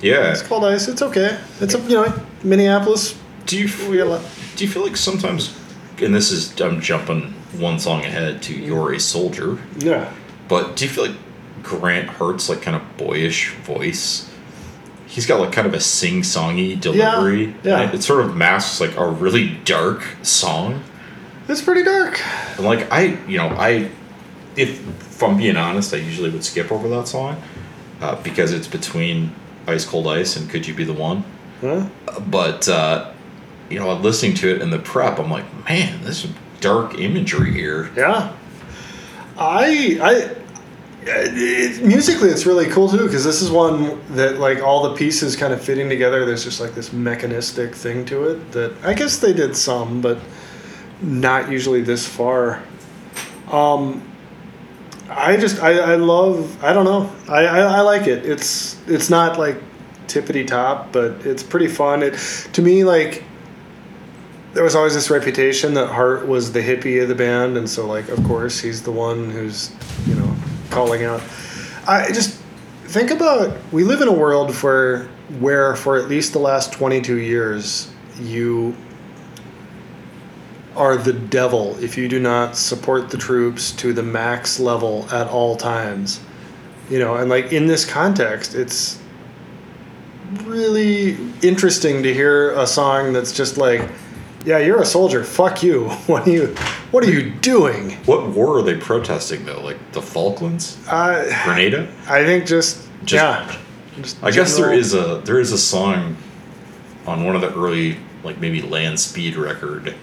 Yeah.
ice cold ice. It's okay. It's a you know minneapolis
Do you
we got a
feel, do you feel like sometimes, and this is I'm jumping one song ahead to "You're a Soldier,"
yeah.
But do you feel like Grant Hart's like kind of boyish voice? He's got like kind of a sing-songy delivery.
yeah.
and It sort of masks like a really dark song.
it's pretty dark
And like I, you know, I, if, if I'm being honest, I usually would skip over that song uh, because it's between Ice Cold Ice and Could You Be the One.
huh?
But uh, you know, I'm listening to it in the prep, I'm like, man, this dark imagery here.
Yeah, I I it, musically it's really cool too because this is one that like all the pieces kind of fitting together. There's just like this mechanistic thing to it that I guess they did some, but not usually this far. Um, I just I, I love I don't know I, I I like it. It's it's not like tippity top, but it's pretty fun. It to me like there was always this reputation that Hart was the hippie of the band, and so like of course he's the one who's you know calling out. I just think about we live in a world where where for at least the last twenty two years you are the devil if you do not support the troops to the max level at all times. You know, and like in this context, it's really interesting to hear a song that's just like, yeah, you're a soldier. Fuck you. What are you what are you doing?
What war are they protesting though? Like the Falklands,
Uh,
Grenada?
I think just,
Just-
yeah. Just
I guess there is a there is a song on one of the early like maybe land speed record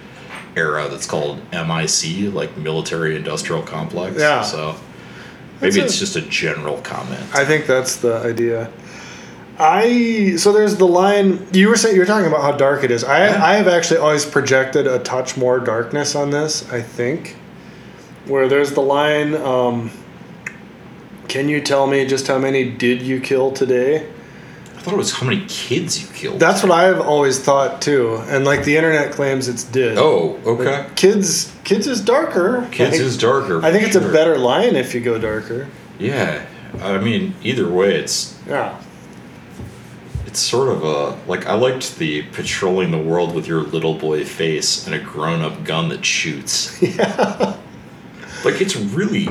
era that's called MIC, like military industrial complex.
Yeah.
So maybe
That's
it's
a-
just a general comment.
I think that's the idea. I so there's the line you were saying you were talking about how dark it is. I
Yeah.
I have actually always projected a touch more darkness on this. I think where there's the line. Um, Can you tell me just how many did you kill today?
I thought it was how many kids you killed.
That's what I've always thought too, and like the internet claims it's did.
Oh, okay.
But kids, kids is darker.
Kids
Like,
is darker.
I think it's a better line if you go darker.
Yeah, I mean, either way, it's
Yeah.
It's sort of a like I liked the patrolling the world with your little boy face and a grown up gun that shoots.
Yeah.
Like it's really,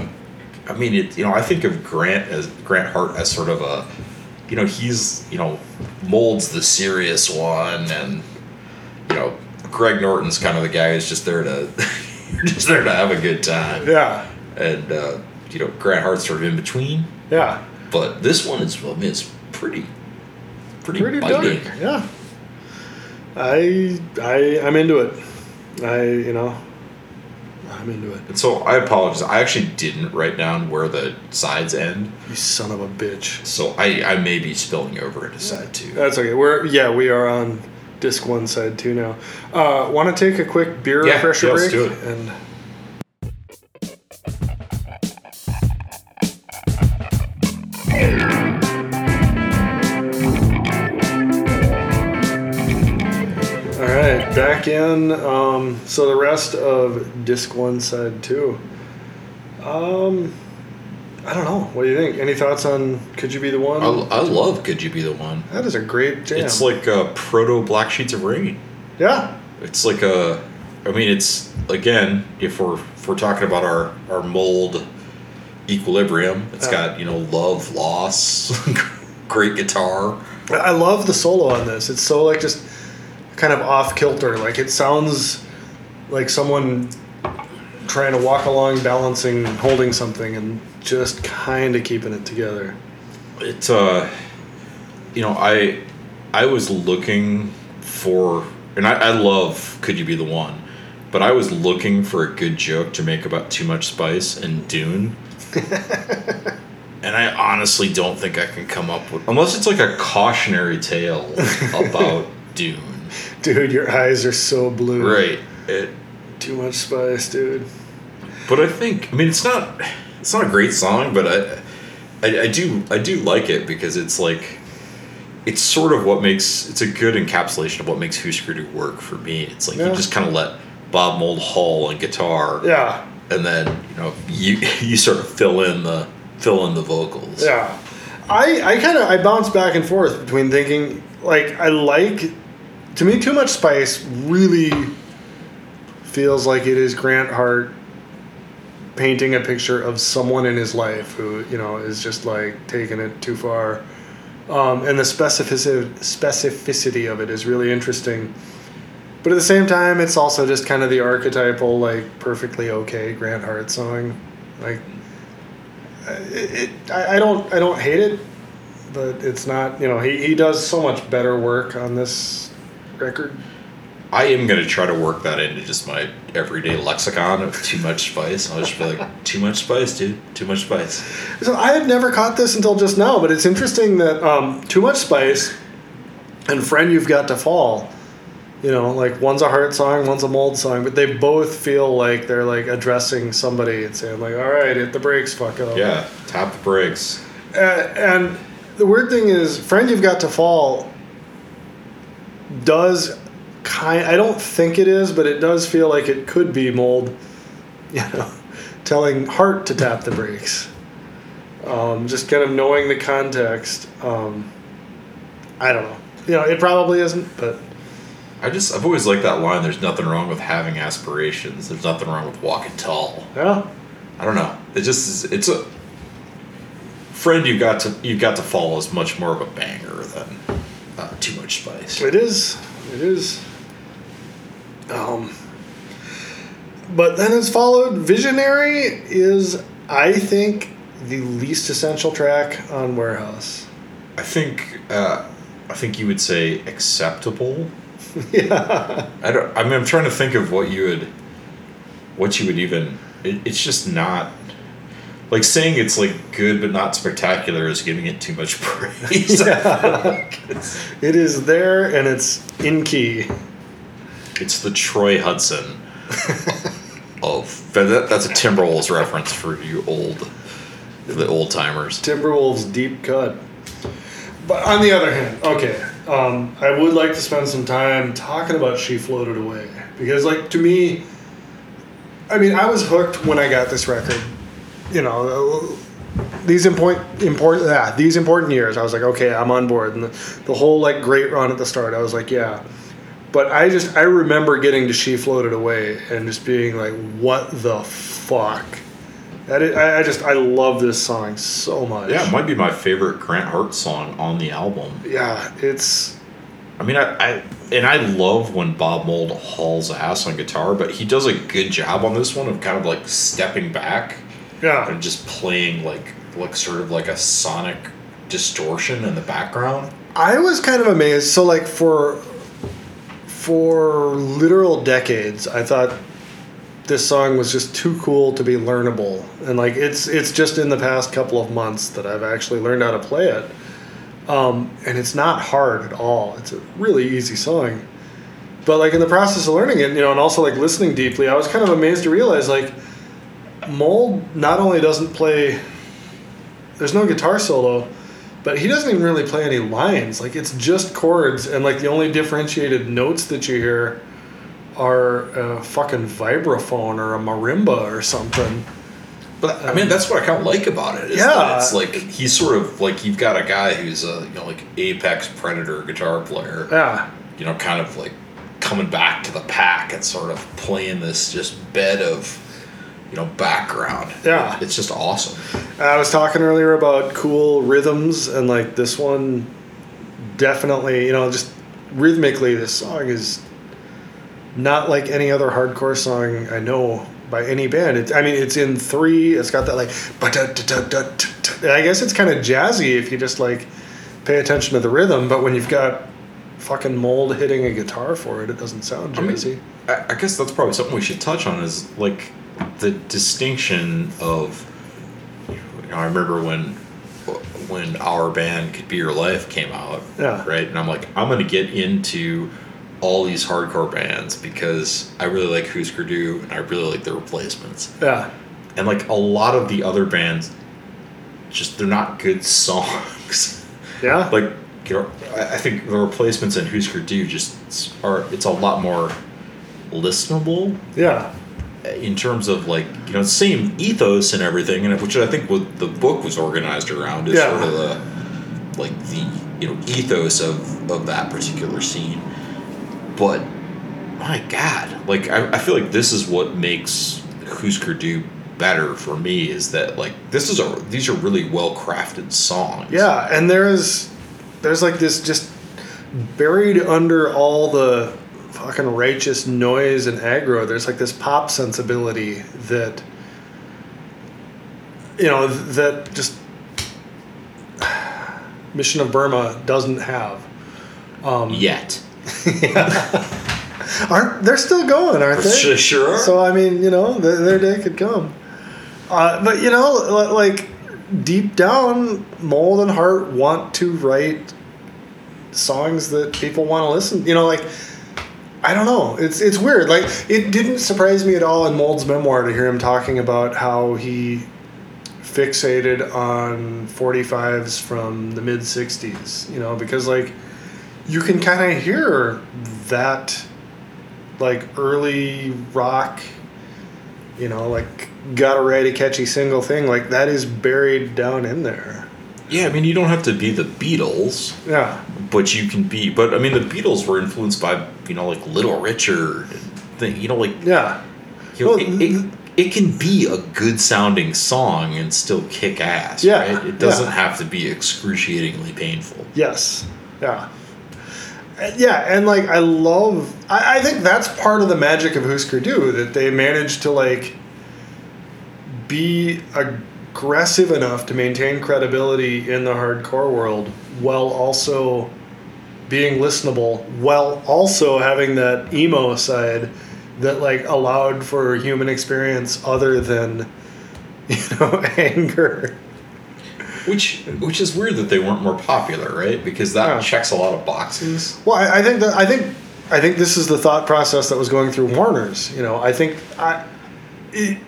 I mean, it. You know, I think of Grant as Grant Hart as sort of a, you know, he's you know Mould's the serious one, and you know, Greg Norton's kind of the guy who's just there to, just there to have a good time,
Yeah.
and uh, you know, Grant Hart's sort of in between.
Yeah.
But this one is, I mean, it's pretty, pretty,
Pretty
biting.
dark. Yeah. I I I'm into it. I you know, I'm into it.
And so I apologize. I actually didn't write down where the sides end,
You son of a bitch.
so I, I may be spilling over into side two.
That's okay. We're yeah, we are on disc one side two now. Uh, Want to take a quick beer
Yeah,
refresher
yeah,
break?
let's do it.
And back in. Um, so the rest of disc one side two. Um, I don't know. What do you think? Any thoughts on "Could You Be the One"?
I, I love Could You Be the One?
that is a great jam.
It's like a proto Black Sheets of Rain.
yeah,
It's like a, I mean, it's again, if we're if we're talking about our our mould equilibrium, it's
Yeah.
got you know love, loss, great guitar.
I love the solo on this. It's so like just kind of off kilter. Like it sounds like someone trying to walk along, balancing, holding something, and just kind of keeping it together.
It's uh, you know, I I was looking for, and I, I love Could You Be the One, but I was looking for a good joke to make about too much spice and Dune. and I honestly don't think I can come up with unless it's like a cautionary tale about Dune.
Dude, your eyes are so blue.
Right. It
Too much spice, dude.
But I think I mean it's not it's not a great song, but I, I I do I do like it because it's like it's sort of what makes it's a good encapsulation of what makes Husker Du work for me. It's like
Yeah.
you just kind of let Bob Mould haul on guitar,
Yeah,
and then you know you you sort of fill in the fill in the vocals.
yeah. I I kind of I bounce back and forth between thinking like I like to me too much spice really feels like it is Grant Hart painting a picture of someone in his life who you know is just like taking it too far. Um, and the specificity specificity of it is really interesting. But at the same time it's also just kind of the archetypal like perfectly okay grant hart song. Like it, it I, I don't i don't hate it but it's not you know he, he does so much better work on this record
I am gonna try to work that into just my everyday lexicon of too much spice. I'll just be like, too much spice, dude. Too much spice.
So I had never caught this until just now, but it's interesting that um, Too Much Spice and Friend You've Got to Fall, you know, like one's a Hart song, one's a mould song, but they both feel like they're like addressing somebody and saying like, all right, hit the brakes, fuck fucko.
Yeah, tap the brakes.
Uh, and the weird thing is, Friend You've Got to Fall does kind I don't think it is, but it does feel like it could be mould, you know, telling Hart to tap the brakes. Um, just kind of knowing the context. Um, I don't know. You know, it probably isn't, but
I just I've always liked that line. There's nothing wrong with having aspirations. There's nothing wrong with walking tall.
yeah.
I don't know. It just is, it's a friend you've got to—you've got to follow is much more of a banger than uh, too much spice.
It is. It is. Um, but then it's followed. Visionary is, I think, the least essential track on Warehouse.
I think uh, I think you would say acceptable.
yeah.
I don't. I mean, I'm trying to think of what you would, what you would even. It, it's just not. Like saying it's like good but not spectacular is giving it too much praise. I feel like it's,
there and it's in key.
it's the Troy Hudson of that, that's a Timberwolves reference for you old, the old timers.
Timberwolves deep cut. But on the other hand, okay, um, I would like to spend some time talking about She Floated Away. Because, like, to me, I mean, I was hooked when I got this record. You know, these important, important, yeah, these important years. I was like, okay, I'm on board. And the, the whole, like, great run at the start, I was like, yeah. But I just, I remember getting to She Floated Away and just being like, what the fuck? That is, I, I just, I love this song so much.
Yeah, it might be my favorite Grant Hart song on the album.
Yeah, it's
I mean, I, I and I love when Bob Mould hauls ass on guitar, but he does a good job on this one of kind of like stepping back
yeah,
and just playing like like sort of like a sonic distortion in the background.
I was kind of amazed. So like for for literal decades, I thought this song was just too cool to be learnable, and like it's it's just in the past couple of months that I've actually learned how to play it. Um, and it's not hard at all. It's a really easy song. But like in the process of learning it, you know, and also like listening deeply, I was kind of amazed to realize like Mould not only doesn't play there's no guitar solo, but he doesn't even really play any lines. Like it's just chords and like the only differentiated notes that you hear are a fucking vibraphone or a marimba or something.
But I mean, that's what I kind of like about it. Is
Yeah.
that it's like he's sort of like you've got a guy who's a you know like apex predator guitar player.
Yeah.
You know, kind of like coming back to the pack and sort of playing this just bed of you know background.
Yeah.
it's just awesome.
I was talking earlier about cool rhythms, and like this one, definitely, you know, just rhythmically, this song is not like any other hardcore song I know by any band. It's, I mean, it's in three. It's got that like. I guess it's kind of jazzy if you just like pay attention to the rhythm. But when you've got fucking mould hitting a guitar for it, it doesn't sound
I mean,
jazzy.
I, I guess that's probably something we should touch on is like the distinction of. You know, I remember when when our band "Could Be Your Life" came out,
Yeah.
right? And I'm like, I'm gonna get into all these hardcore bands because I really like Husker Du and I really like the Replacements,
yeah.
and like a lot of the other bands, just they're not good songs.
Yeah.
like you know, I think the Replacements and Husker Du just are. It's a lot more listenable
yeah.
Uh, in terms of like you know same ethos and everything, and which I think what the book was organized around is
Yeah.
sort of the like the you know ethos of of that particular scene. But my God, like I, I feel like this is what makes Husker Du better for me is that like this is a these are really well crafted songs.
Yeah, and there is there's like this just buried under all the fucking righteous noise and aggro. There's like this pop sensibility that you know that just Mission of Burma doesn't have. Um,
Yet.
aren't they're still going, aren't they?
Sure, sure.
So I mean, you know, their, their day could come. Uh, but you know, li- like deep down, Mould and Hart want to write songs that people want to listen. You know, like I don't know. It's it's weird. Like it didn't surprise me at all in Mould's memoir to hear him talking about how he fixated on 45s from the mid 60s, you know, because like you can kind of hear that like early rock, you know, like write a catchy single thing, like that is buried down in there.
Yeah, I mean, you don't have to be the Beatles,
Yeah.
but you can be. But I mean, the Beatles were influenced by you know like Little Richard, thing. You know, like
Yeah.
you know,
Well,
it, it, it can be a good sounding song and still kick ass.
Yeah,
right? it doesn't
yeah.
have to be excruciatingly painful.
Yes. Yeah. Uh, Yeah, and like I love I, I think that's part of the magic of Husker Du, that they managed to like be aggressive enough to maintain credibility in the hardcore world while also being listenable, while also having that emo side that like allowed for human experience other than you know anger.
Which which is weird that they weren't more popular, right? Because that
Yeah.
checks a lot of boxes.
Well, I, I think that I think I think this is the thought process that was going through Warner's. You know, I think I. It,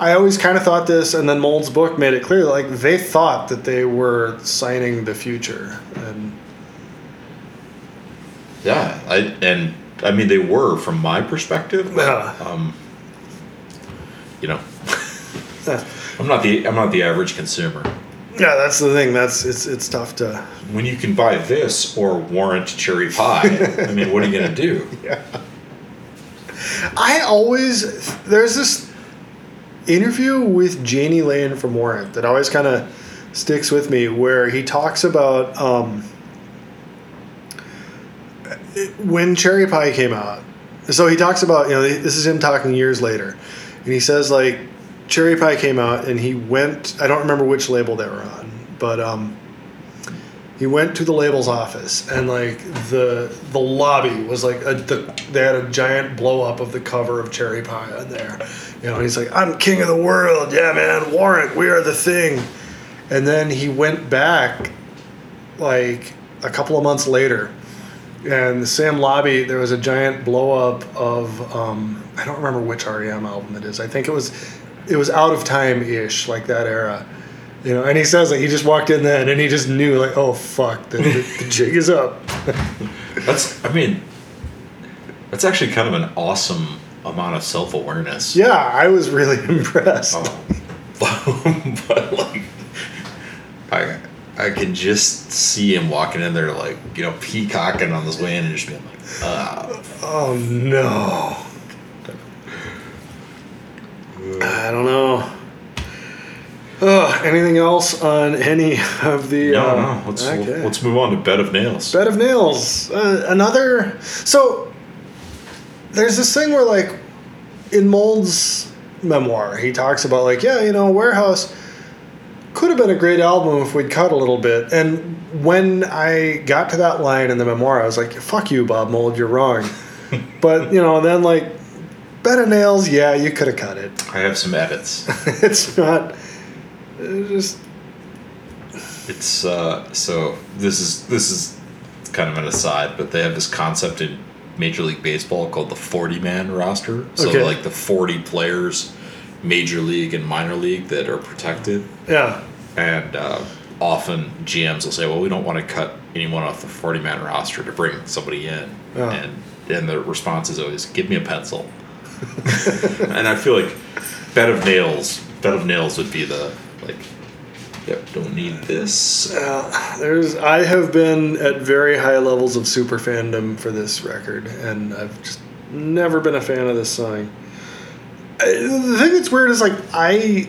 I always kind of thought this, and then Mould's book made it clear. Like they thought that they were signing the future, and
Yeah, I and I mean they were from my perspective. But,
Yeah.
um, you know, I'm not the I'm not the average consumer.
yeah, that's the thing. That's it's it's tough to.
When you can buy this or warrant cherry pie, I mean, what are you gonna do? Yeah.
I always there's this interview with Jani Lane from Warrant that always kind of sticks with me, where he talks about um, when Cherry Pie came out. So he talks about you know this is him talking years later, and he says like Cherry Pie came out and he went I don't remember which label they were on, but um, he went to the label's office and like the the lobby was like a, the, they had a giant blow up of the cover of Cherry Pie on there. You know, he's like, "I'm king of the world, yeah, man, Warrant, we are the thing." And then he went back like a couple of months later, and the Sam Lobby there was a giant blow up of um, I don't remember which REM album it is. I think it was it was out of time ish, like that era. You know, and he says that he just walked in then and he just knew like, oh fuck, the, the, the jig is up.
That's, I mean, that's actually kind of an awesome amount of self awareness.
yeah, I was really impressed.
Oh. but like, I I can just see him walking in there like you know peacocking on his way in and just being like, ah,
Oh no. I don't know. Ugh, anything else on any of the?
no,
uh,
no. Let's
okay.
let's move on to bed of nails.
Bed of Nails. Uh, another. So there's this thing where, like, in Mould's memoir, he talks about, like, yeah, you know, Warehouse could have been a great album if we'd cut a little bit. And when I got to that line in the memoir, I was like, fuck you, Bob Mould, you're wrong. but, you know, then, like, Bed of Nails, yeah, you could have cut it.
I have some edits.
it's not. It's just.
It's uh, so this is this is kind of an aside, but they have this concept in Major League Baseball called the forty man roster. So
Okay.
like the forty players, major league and minor league that are protected,
Yeah.
and uh, often GMs will say, "Well, we don't want to cut anyone off the forty man roster to bring somebody in,"
Yeah.
and and the response is always, "Give me a pencil." and I feel like bed of nails, bed of nails would be the like. Yep, don't need this.
Uh, there's I have been at very high levels of super fandom for this record, and I've just never been a fan of this song. I, the thing that's weird is like I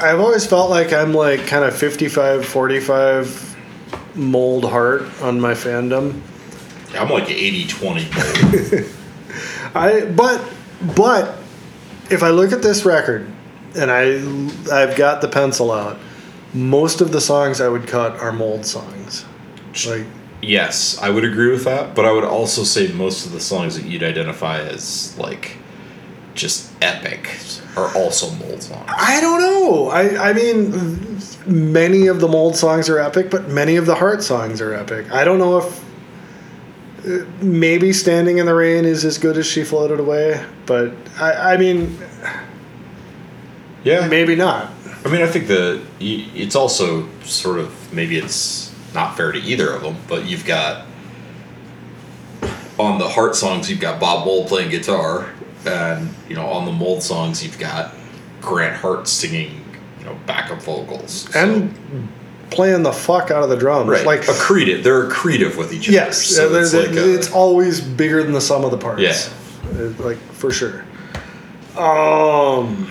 I've always felt like I'm like kind of 55 45 mould Hart on my fandom.
I'm like 80 20.
I but but if I look at this record and I I've got the pencil out, most of the songs I would cut are mould songs. Like
yes, I would agree with that, but I would also say most of the songs that you'd identify as like just epic are also mould songs.
I don't know. I I mean many of the mould songs are epic, but many of the Hart songs are epic. I don't know if uh, maybe standing in the rain is as good as she floated away, but I I mean
Yeah,
maybe not.
I mean, I think the it's also sort of maybe it's not fair to either of them, but you've got on the Hart songs you've got Bob Mould playing guitar, and you know on the mould songs you've got Grant Hart singing, you know, backup vocals So-
and playing the fuck out of the drums.
right,
Like
accretive. They're accretive with each other.
yes,
so it's like a-
it's always bigger than the sum of the parts.
Yeah.
Like for sure. Um,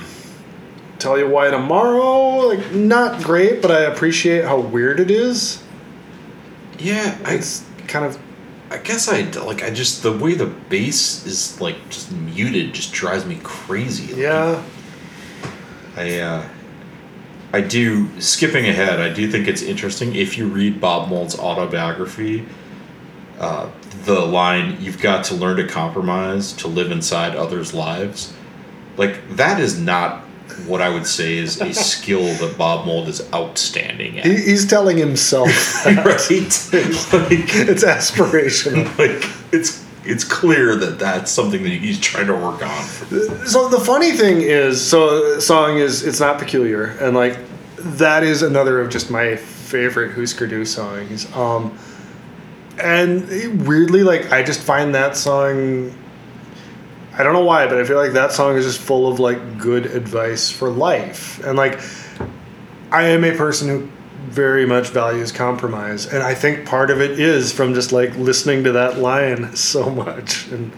tell you why tomorrow, like not great, but I appreciate how weird it is.
yeah. I,
It's kind of
I guess I like I just the way the bass is like just muted just drives me crazy. Like,
yeah.
I uh, I do skipping ahead. I do think it's interesting if you read Bob Mould's autobiography. Uh, the line "You've got to learn to compromise to live inside others' lives," like that is not what I would say is a skill that Bob Mould is outstanding at.
He, he's telling himself
right? like,
it's aspirational.
like it's it's clear that that's something that he's trying to work on.
So the funny thing is, so song is it's not peculiar, and like that is another of just my favorite Husker Du songs. Um, and weirdly, like I just find that song. I don't know why, but I feel like that song is just full of like good advice for life, and like I am a person who very much values compromise, and I think part of it is from just like listening to that line so much and.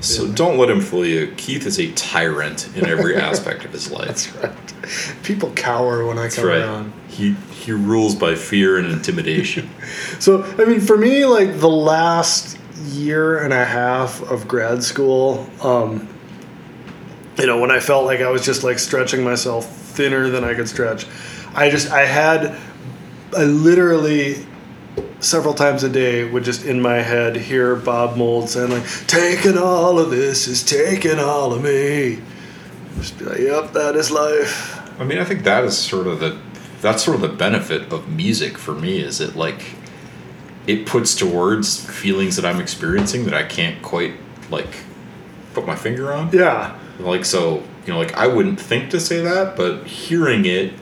So don't let him fool you. Keith is a tyrant in every aspect of his life.
That's right. People cower when I
That's
come
right.
around.
He he rules by fear and intimidation.
So, I mean, for me, like the last year and a half of grad school, um, you know, when I felt like I was just like stretching myself thinner than I could stretch, I just, I had, I literally several times a day would just in my head hear Bob Mould saying like, "Taking all of this is taking all of me." Just be like, "Yep, that is life."
I mean, I think that is sort of the that's sort of the benefit of music for me is it like it puts to words feelings that I'm experiencing that I can't quite like put my finger on.
Yeah,
Like so, you know, like I wouldn't think to say that, but hearing it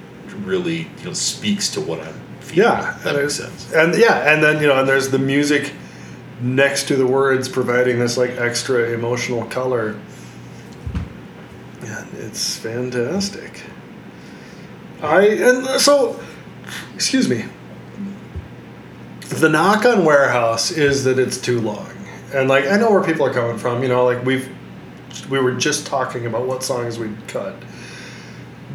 really, you know, speaks to what I'm feeling.
yeah,
that
and
makes sense.
And yeah, and then you know, and there's the music next to the words, providing this like extra emotional color. Yeah, it's fantastic. I and so, excuse me. The knock on Warehouse is that it's too long, and like I know where people are coming from. You know, like we've we were just talking about what songs we'd cut.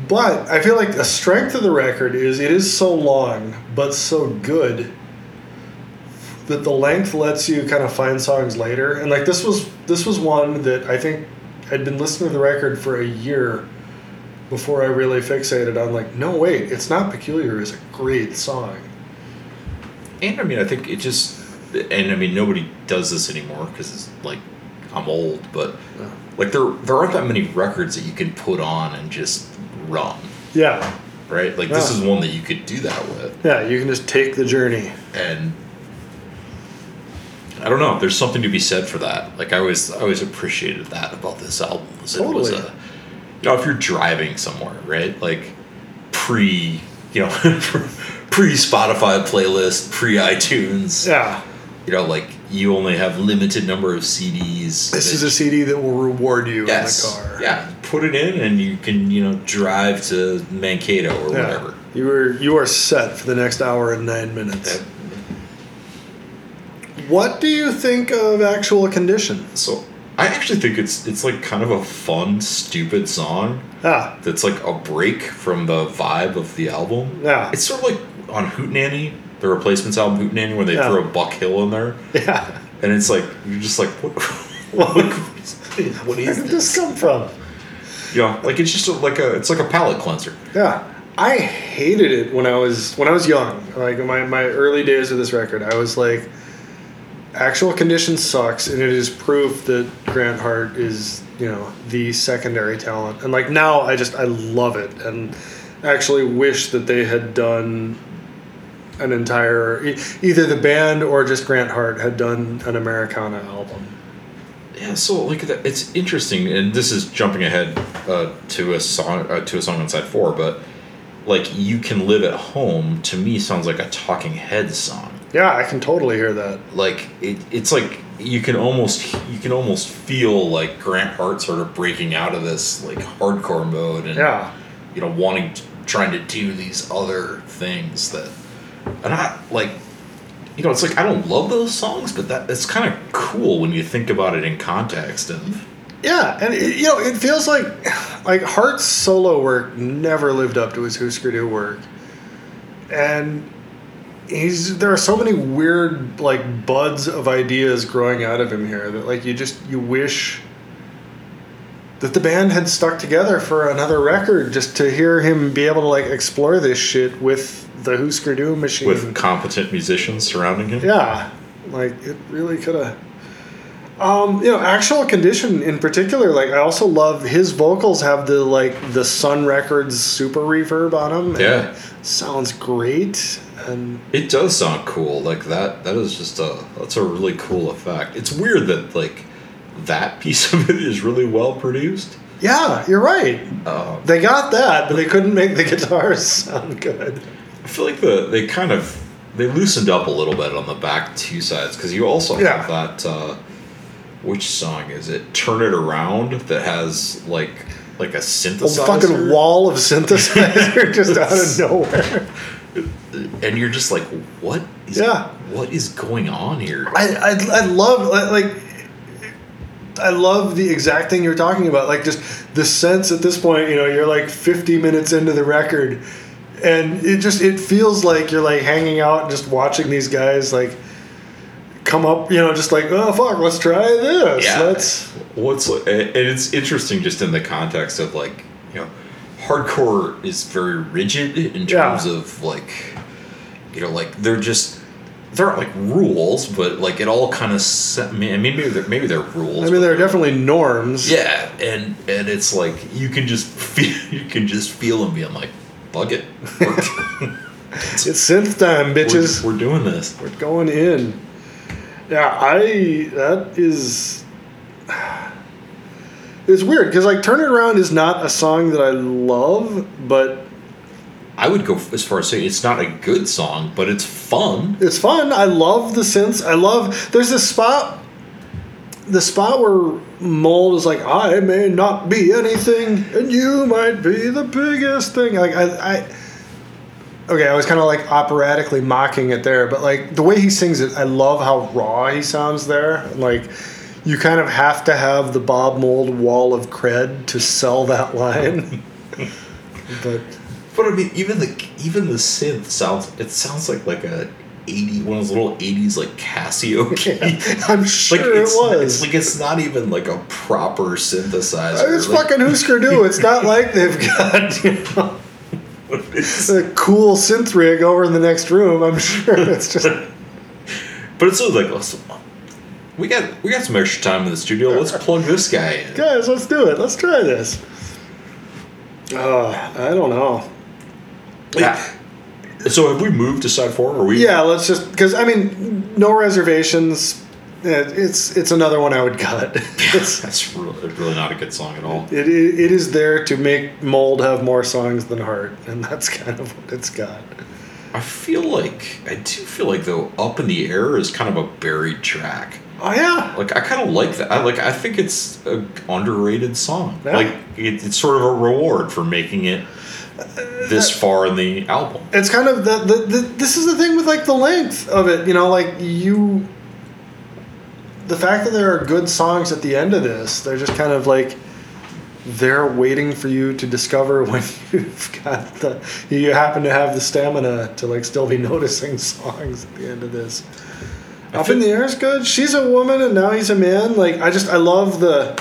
But I feel like the strength of the record is it is so long, but so good that the length lets you kind of find songs later. And like this was this was one that I think I'd been listening to the record for a year before I really fixated on like, no wait, it's not peculiar is a great song.
And I mean, I think it just, and I mean, nobody does this anymore because it's like I'm old, but
Yeah.
like there there aren't that many records that you can put on and just run,
Yeah.
right? Like this is one that you could do that with,
Yeah, you can just take the journey.
and I don't know. There's something to be said for that. Like I always I always appreciated that about this album. Was It was
Totally.
a, you know, if you're driving somewhere, right? Like pre, you know, pre Spotify playlist, pre iTunes.
Yeah.
you know, like you only have limited number of CDs.
This is a CD that will reward you
yes,
in the car.
yeah. Put it in, and you can you know drive to Mankato or
Yeah.
whatever.
You are you are set for the next hour and nine minutes.
That-
What do you think of actual condition?
so I actually think it's it's like kind of a fun, stupid song
Ah,
that's like a break from the vibe of the album.
yeah.
It's sort of like on Hootenanny, the replacements album Hootenanny, where they
Yeah.
throw Buck Hill in there,
yeah.
and it's like you're just like what.
What,
what
where
is
did
this?
this come from?
Yeah, like it's just a, like a it's like a palate cleanser.
Yeah. I hated it when I was when I was young. Like my, my early days of this record, I was like actual condition sucks and it is proof that Grant Hart is, you know, the secondary talent. And like now I just I love it and actually wish that they had done an entire either the band or just Grant Hart had done an Americana album.
Yeah, so like that, it's interesting, and this is jumping ahead uh, to a song uh, to a song on side four, but like you can live at home to me sounds like a Talking Heads song.
Yeah, I can totally hear that.
Like it, it's like you can almost you can almost feel like Grant Hart sort of breaking out of this like hardcore mode and
Yeah.
you know wanting trying to do these other things that and I like you know it's like I don't love those songs, but that it's kind of cool when you think about it in context of.
Yeah, and it, you know, it feels like like Hart's solo work never lived up to his Hüsker Dü work, and he's there are so many weird like buds of ideas growing out of him here that like you just you wish that the band had stuck together for another record just to hear him be able to like explore this shit with the Hüsker Dü machine.
with competent musicians surrounding him.
Yeah, like it really could have. Um, you know, actual condition in particular. Like, I also love his vocals have the like the Sun Records super reverb on them.
Yeah.
sounds great. And
It does sound cool. Like that. That is just a. That's a really cool effect. It's weird that like that piece of it is really well produced.
yeah, you're right.
Um,
They got that, but they couldn't make the guitars sound good.
I feel like the they kind of they loosened up a little bit on the back two sides because you also
Yeah.
have that. Uh, which song is it? Turn it around that has like like a synthesizer.
A fucking wall of synthesizer just out of nowhere.
and you're just like, what? Is,
Yeah.
What is going on here?
I, I, I love like I love the exact thing you're talking about. Like just the sense at this point, you know, you're like 50 minutes into the record, and it just it feels like you're like hanging out and just watching these guys like come up, you know, just like oh fuck, let's try this.
Yeah.
Let's
What's and it's interesting just in the context of like you know, hardcore is very rigid in
Yeah.
terms of like you know, like they're just there aren't like rules, but like it all kind of. I mean, maybe they're, maybe they're rules.
I mean, there are definitely norms.
Yeah, and and it's like you can just feel you can just feel them being like, bug it.
it's synth time, bitches.
We're, we're doing this.
We're going in. Yeah, I that is. It's weird because like "Turn It Around" is not a song that I love, but
I would go as far as saying it's not a good song, but it's fun.
It's fun. I love the synths. I love. There's this spot, the spot where Mould is like, "I may not be anything, and you might be the biggest thing." Like I, I okay, I was kind of like operatically mocking it there, but like the way he sings it, I love how raw he sounds there. Like you kind of have to have the Bob Mould wall of cred to sell that line. but
but I mean, even the even the synth sounds it sounds like like a 80 one of those little 80s like Casio key.
Yeah, I'm sure
like
it was.
It's like it's not even like a proper synthesizer.
It's
like,
fucking Hüsker Dü. It's not like they've got you know a cool synth rig over in the next room. I'm sure it's just.
but it's sort of like listen, we got we got some extra time in the studio. Let's plug this guy in.
Guys, let's do it. Let's try this. Uh, I don't know.
Yeah. So have we moved to side four? Or we?
Yeah, let's just because I mean, no reservations. Uh, it's it's another one I would cut.
It's, That's really, really not a good song at all.
It, it, it is there to make Mould have more songs than Hart, and that's kind of what it's got.
I feel like I do feel like though "Up in the Air" is kind of a buried track.
Oh yeah,
like I kind of like that. I like I think it's a underrated song.
Yeah.
Like it, it's sort of a reward for making it this far in the album.
It's kind of the, the, the this is the thing with like the length of it. You know, like you the fact that there are good songs at the end of this, they're just kind of like they're waiting for you to discover when you've got the you happen to have the stamina to like still be noticing songs at the end of this. Up in the air is good. She's a woman and now he's a man. Like I just I love the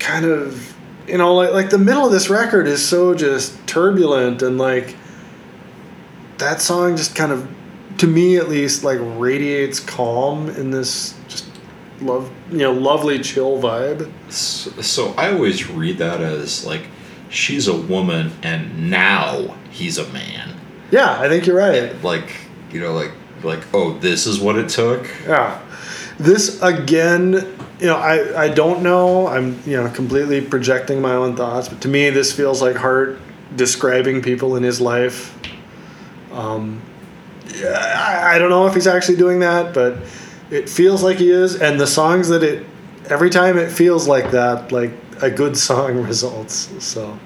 kind of you know like like the middle of this record is so just turbulent and like that song just kind of to me at least like radiates calm in this just love you know lovely chill vibe.
So, so i always read that as like she's a woman and now he's a man.
Yeah i think you're right.
Like you know like like oh this is what it took?
Yeah. This again you know i i don't know i'm you know completely projecting my own thoughts but to me this feels like Hart describing people in his life um I, I don't know if he's actually doing that, but it feels like he is. And the songs that it, every time it feels like that, like a good song results. So.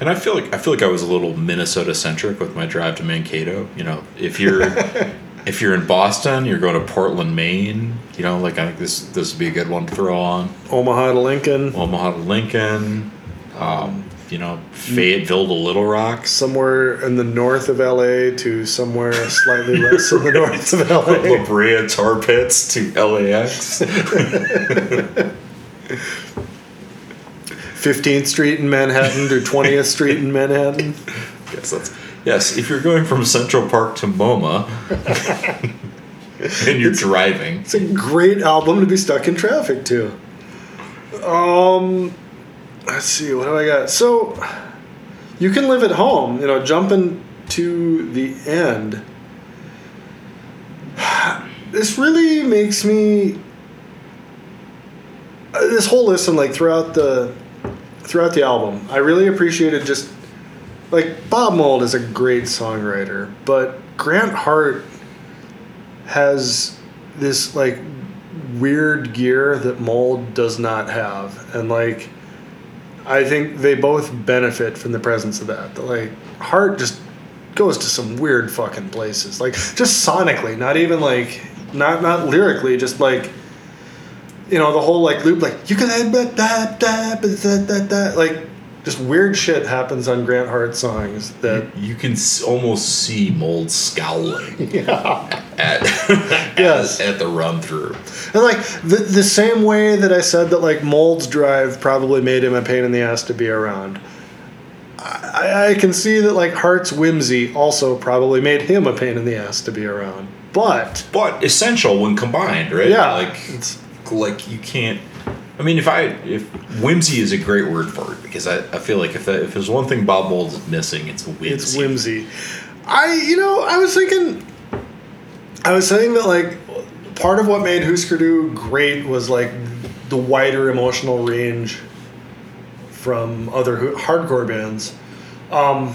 And I feel like I feel like I was a little Minnesota centric with my drive to Mankato. You know, if you're if you're in Boston, you're going to Portland, Maine. You know, like I think this this would be a good one to throw on.
Omaha to Lincoln.
Omaha to Lincoln. Um, you know, Fayetteville to Little Rock.
Somewhere in the north of LA to somewhere slightly less in the north of LA.
La Brea Tar Pits to LAX.
15th Street in Manhattan to 20th Street in Manhattan.
Yes, that's yes. If you're going from Central Park to MoMA and you're
it's,
driving,
it's a great album to be stuck in traffic to. Um, let's see what do i got so you can live at home you know jumping to the end this really makes me uh, this whole listen like throughout the throughout the album i really appreciated just like bob mould is a great songwriter but grant hart has this like weird gear that mould does not have and like I think they both benefit from the presence of that. Like Hart just goes to some weird fucking places. Like just sonically, not even like not not lyrically, just like you know, the whole like loop like you can that that that that like just weird shit happens on Grant Hart songs that
you, you can almost see Mould scowling.
Yeah.
At,
yes.
at, at the run through.
And like the the same way that I said that like Mould's drive probably made him a pain in the ass to be around. I, I can see that like Hart's whimsy also probably made him a pain in the ass to be around. But
but essential when combined, right?
yeah,
like
it's
like you can't. I mean, if I if whimsy is a great word for it because I, I feel like if that, if there's one thing Bob Mould is missing, it's whimsy.
it's whimsy. I you know I was thinking, I was saying that like part of what made Hüsker Dü great was like the wider emotional range from other hardcore bands. Um,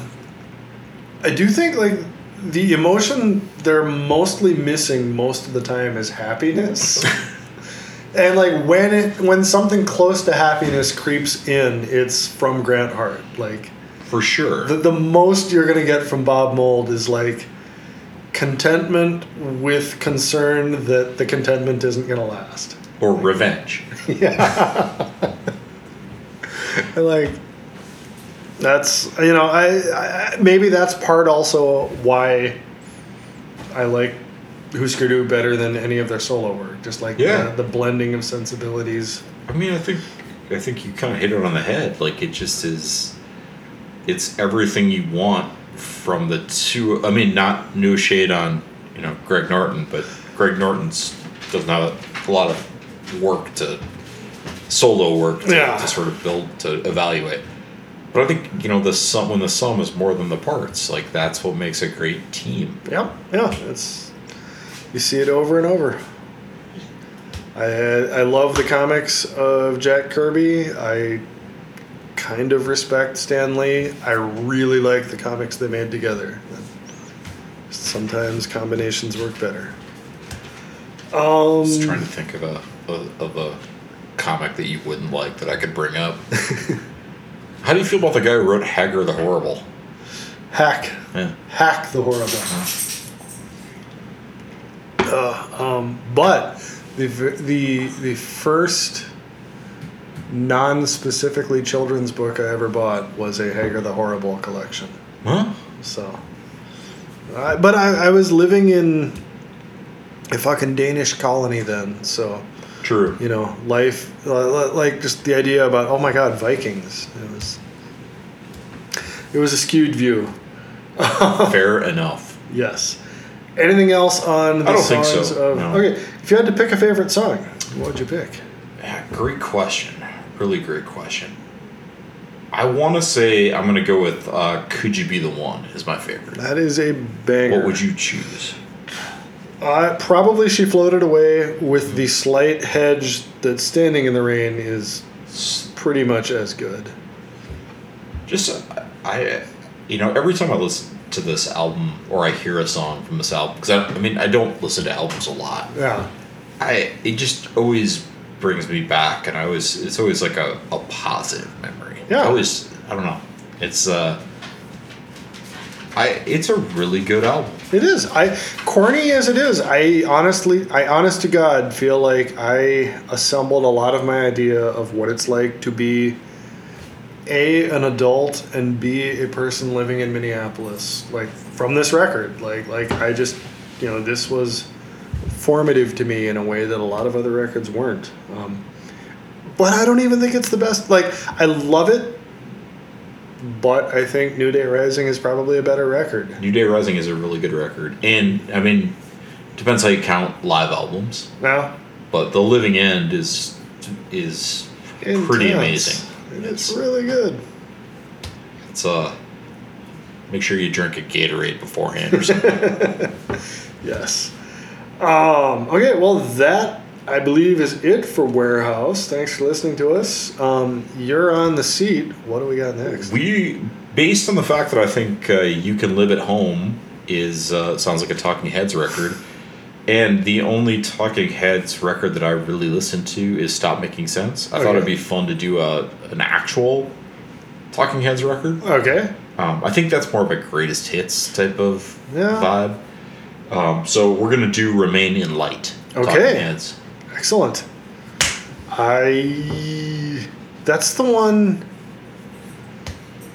I do think like the emotion they're mostly missing most of the time is happiness. and like when it when something close to happiness creeps in, it's from Grant Hart. Like
for sure.
the, the most you're gonna get from Bob Mould is like contentment with concern that the contentment isn't gonna last.
or revenge.
Yeah. And, like that's you know I, I maybe that's part also why I like Hüsker Dü better than any of their solo work. Just like
Yeah.
the, the blending of sensibilities.
I mean, I think I think you kind of hit it on the head. Like it just is. It's everything you want from the two. I mean, not new shade on you know Greg Norton, but Greg Norton's does not a lot of work to solo work to,
Yeah.
to sort of build to evaluate. But I think you know the sum when the sum is more than the parts. Like that's what makes a great team.
Yeah, Yeah. It's you see it over and over. I I love the comics of Jack Kirby. I kind of respect Stan Lee. I really like the comics they made together. Sometimes combinations work better. Um,
Just trying to think of a, a of a comic that you wouldn't like that I could bring up. How do you feel about the guy who wrote Hagar the Horrible?
hack,
Yeah.
hack the horrible. Uh, um, but the the the first non-specifically children's book I ever bought was a Hagar the Horrible collection.
Huh?
So, I, but I, I was living in a fucking Danish colony then, so
True.
you know, life uh, like just the idea about oh my god, Vikings. It was it was a skewed view.
Fair enough.
Yes. Anything else on the
I don't think so,
of
no.
Okay, if you had to pick a favorite song, what would you pick?
Yeah, great question. Really great question. I want to say I'm going to go with uh, "Could You Be the One" is my favorite.
That is a banger.
What would you choose?
Uh, probably she floated away with the slight hedge that standing in the rain is pretty much as good.
Just uh, I, you know, every time I listen to this album or I hear a song from this album, because I, I mean, I don't listen to albums a lot.
Yeah.
I it just always brings me back, and I always it's always like a, a positive memory.
Yeah.
I always I don't know. It's uh, I it's a really good album.
It is. I corny as it is. I honestly, I honest to God feel like I assembled a lot of my idea of what it's like to be a an adult and b a person living in Minneapolis. Like from this record, like like I just, you know, this was formative to me in a way that a lot of other records weren't. Um, but I don't even think it's the best. Like I love it. But I think New Day Rising is probably a better record.
New Day Rising is a really good record, and I mean, depends how you count live albums,
Now,
but The Living End is is pretty
Intense.
Amazing.
It's really good.
It's uh, make sure you drink a Gatorade beforehand or something.
Yes. Um, okay, well, that I believe is it for Warehouse. Thanks for listening to us. Um, you're on the seat. What do we got next?
We, based on the fact that I think uh, "You Can Live at Home" is uh, sounds like a Talking Heads record, and the only Talking Heads record that I really listened to is "Stop Making Sense." I thought it'd be fun to do a an actual Talking Heads record.
Okay.
Um, I think that's more of a greatest hits type of
Yeah.
vibe. Um, so we're gonna do "Remain in Light." Talking
Okay.
Heads.
Excellent. I. That's the one.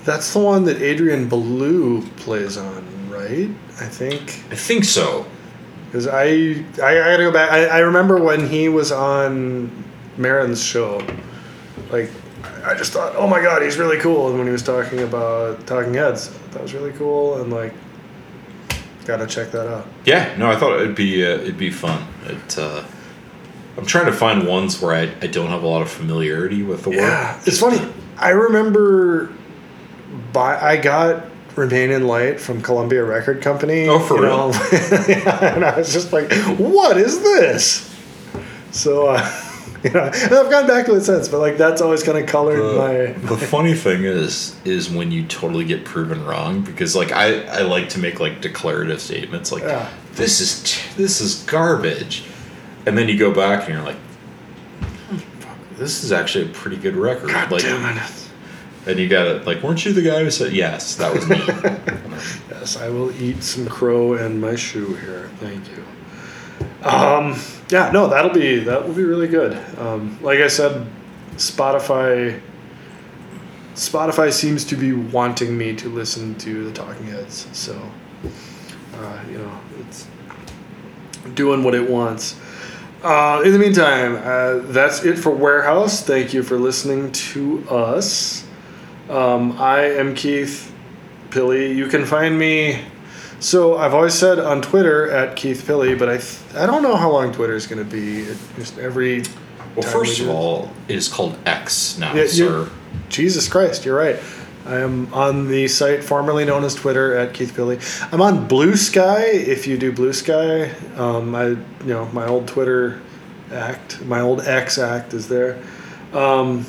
That's the one that Adrian Belew plays on, right? I think.
I think so.
Because I, I, I gotta go back. I, I remember when he was on Maron's show, like I just thought, oh my god, he's really cool. And when he was talking about Talking Heads, that was really cool. And like, gotta check that out.
Yeah, no, I thought it'd be uh, it'd be fun. It, uh, I'm trying to find ones where I, I don't have a lot of familiarity with the work.
Yeah, it's funny. I remember, by I got Remain in Light from Columbia Record Company.
Oh, for real?
know, and I was just like, what is this? So, uh, you know, and I've gone back to it since, but like that's always kind of colored
The,
my.
the funny thing is is when you totally get proven wrong because like I, I like to make like declarative statements like
Yeah.
this is t- this is garbage and then you go back and you're like "Hmm, this is actually a pretty good record
God
like
damn it.
And you got it like weren't you the guy who said yes that was me
Yes, I will eat some crow and my shoe here. Thank you. Um, yeah, no, that'll be that will be really good. Um, like I said, Spotify. Spotify seems to be wanting me to listen to the Talking Heads, so uh, you know it's doing what it wants. Uh, in the meantime, uh, that's it for Warehouse. Thank you for listening to us. Um, I am Keith Pilly. You can find me. So I've always said on Twitter at Keith Pilly, but I th- I don't know how long Twitter is going to be. It, just every
well first
we
of all it is called X now
Yeah,
sir
Jesus Christ, you're right. I am on the site formerly known as Twitter at Keith Pilly. I'm on Blue Sky. If you do Blue Sky, um, I you know my old Twitter act, my old X act is there. Um,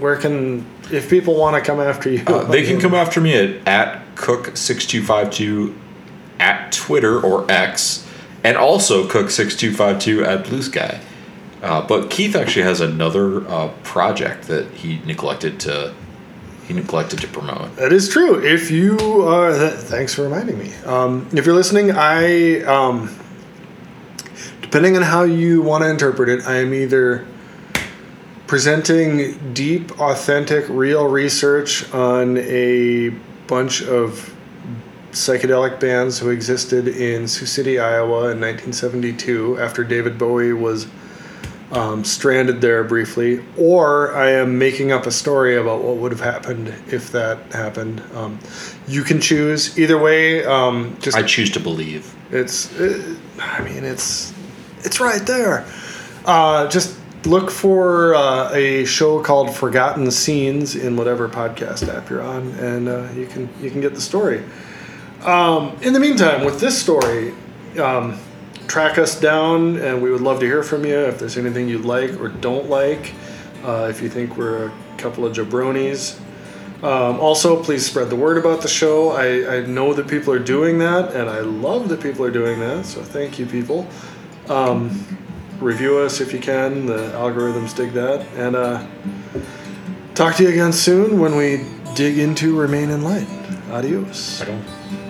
where can if people want to come after you?
Uh, they can come after me at, at cook6252 at Twitter or X, and also cook6252 at Blue Sky. Uh, but Keith actually has another uh, project that he neglected to he neglected to promote.
That is true. If you are, th- thanks for reminding me. Um, if you're listening, I, um, depending on how you want to interpret it, I am either presenting deep, authentic, real research on a bunch of psychedelic bands who existed in Sioux City, Iowa in 1972 after David Bowie was um, stranded there briefly, or I am making up a story about what would have happened if that happened. Um, you can choose either way. Um, just
I choose to believe.
it's, uh, I mean, it's it's right there. Uh, just look for uh, a show called Forgotten Scenes in whatever podcast app you're on, and uh, you can you can get the story. Um, in the meantime, with this story, um, track us down, and we would love to hear from you if there's anything you'd like or don't like. Uh, if you think we're a couple of jabronis. Um, also, please spread the word about the show. I, I know that people are doing that, and I love that people are doing that. So thank you, people. Um, review us if you can. The algorithms dig that. And uh, talk to you again soon when we dig into Remain in Light. Adios.
Don't.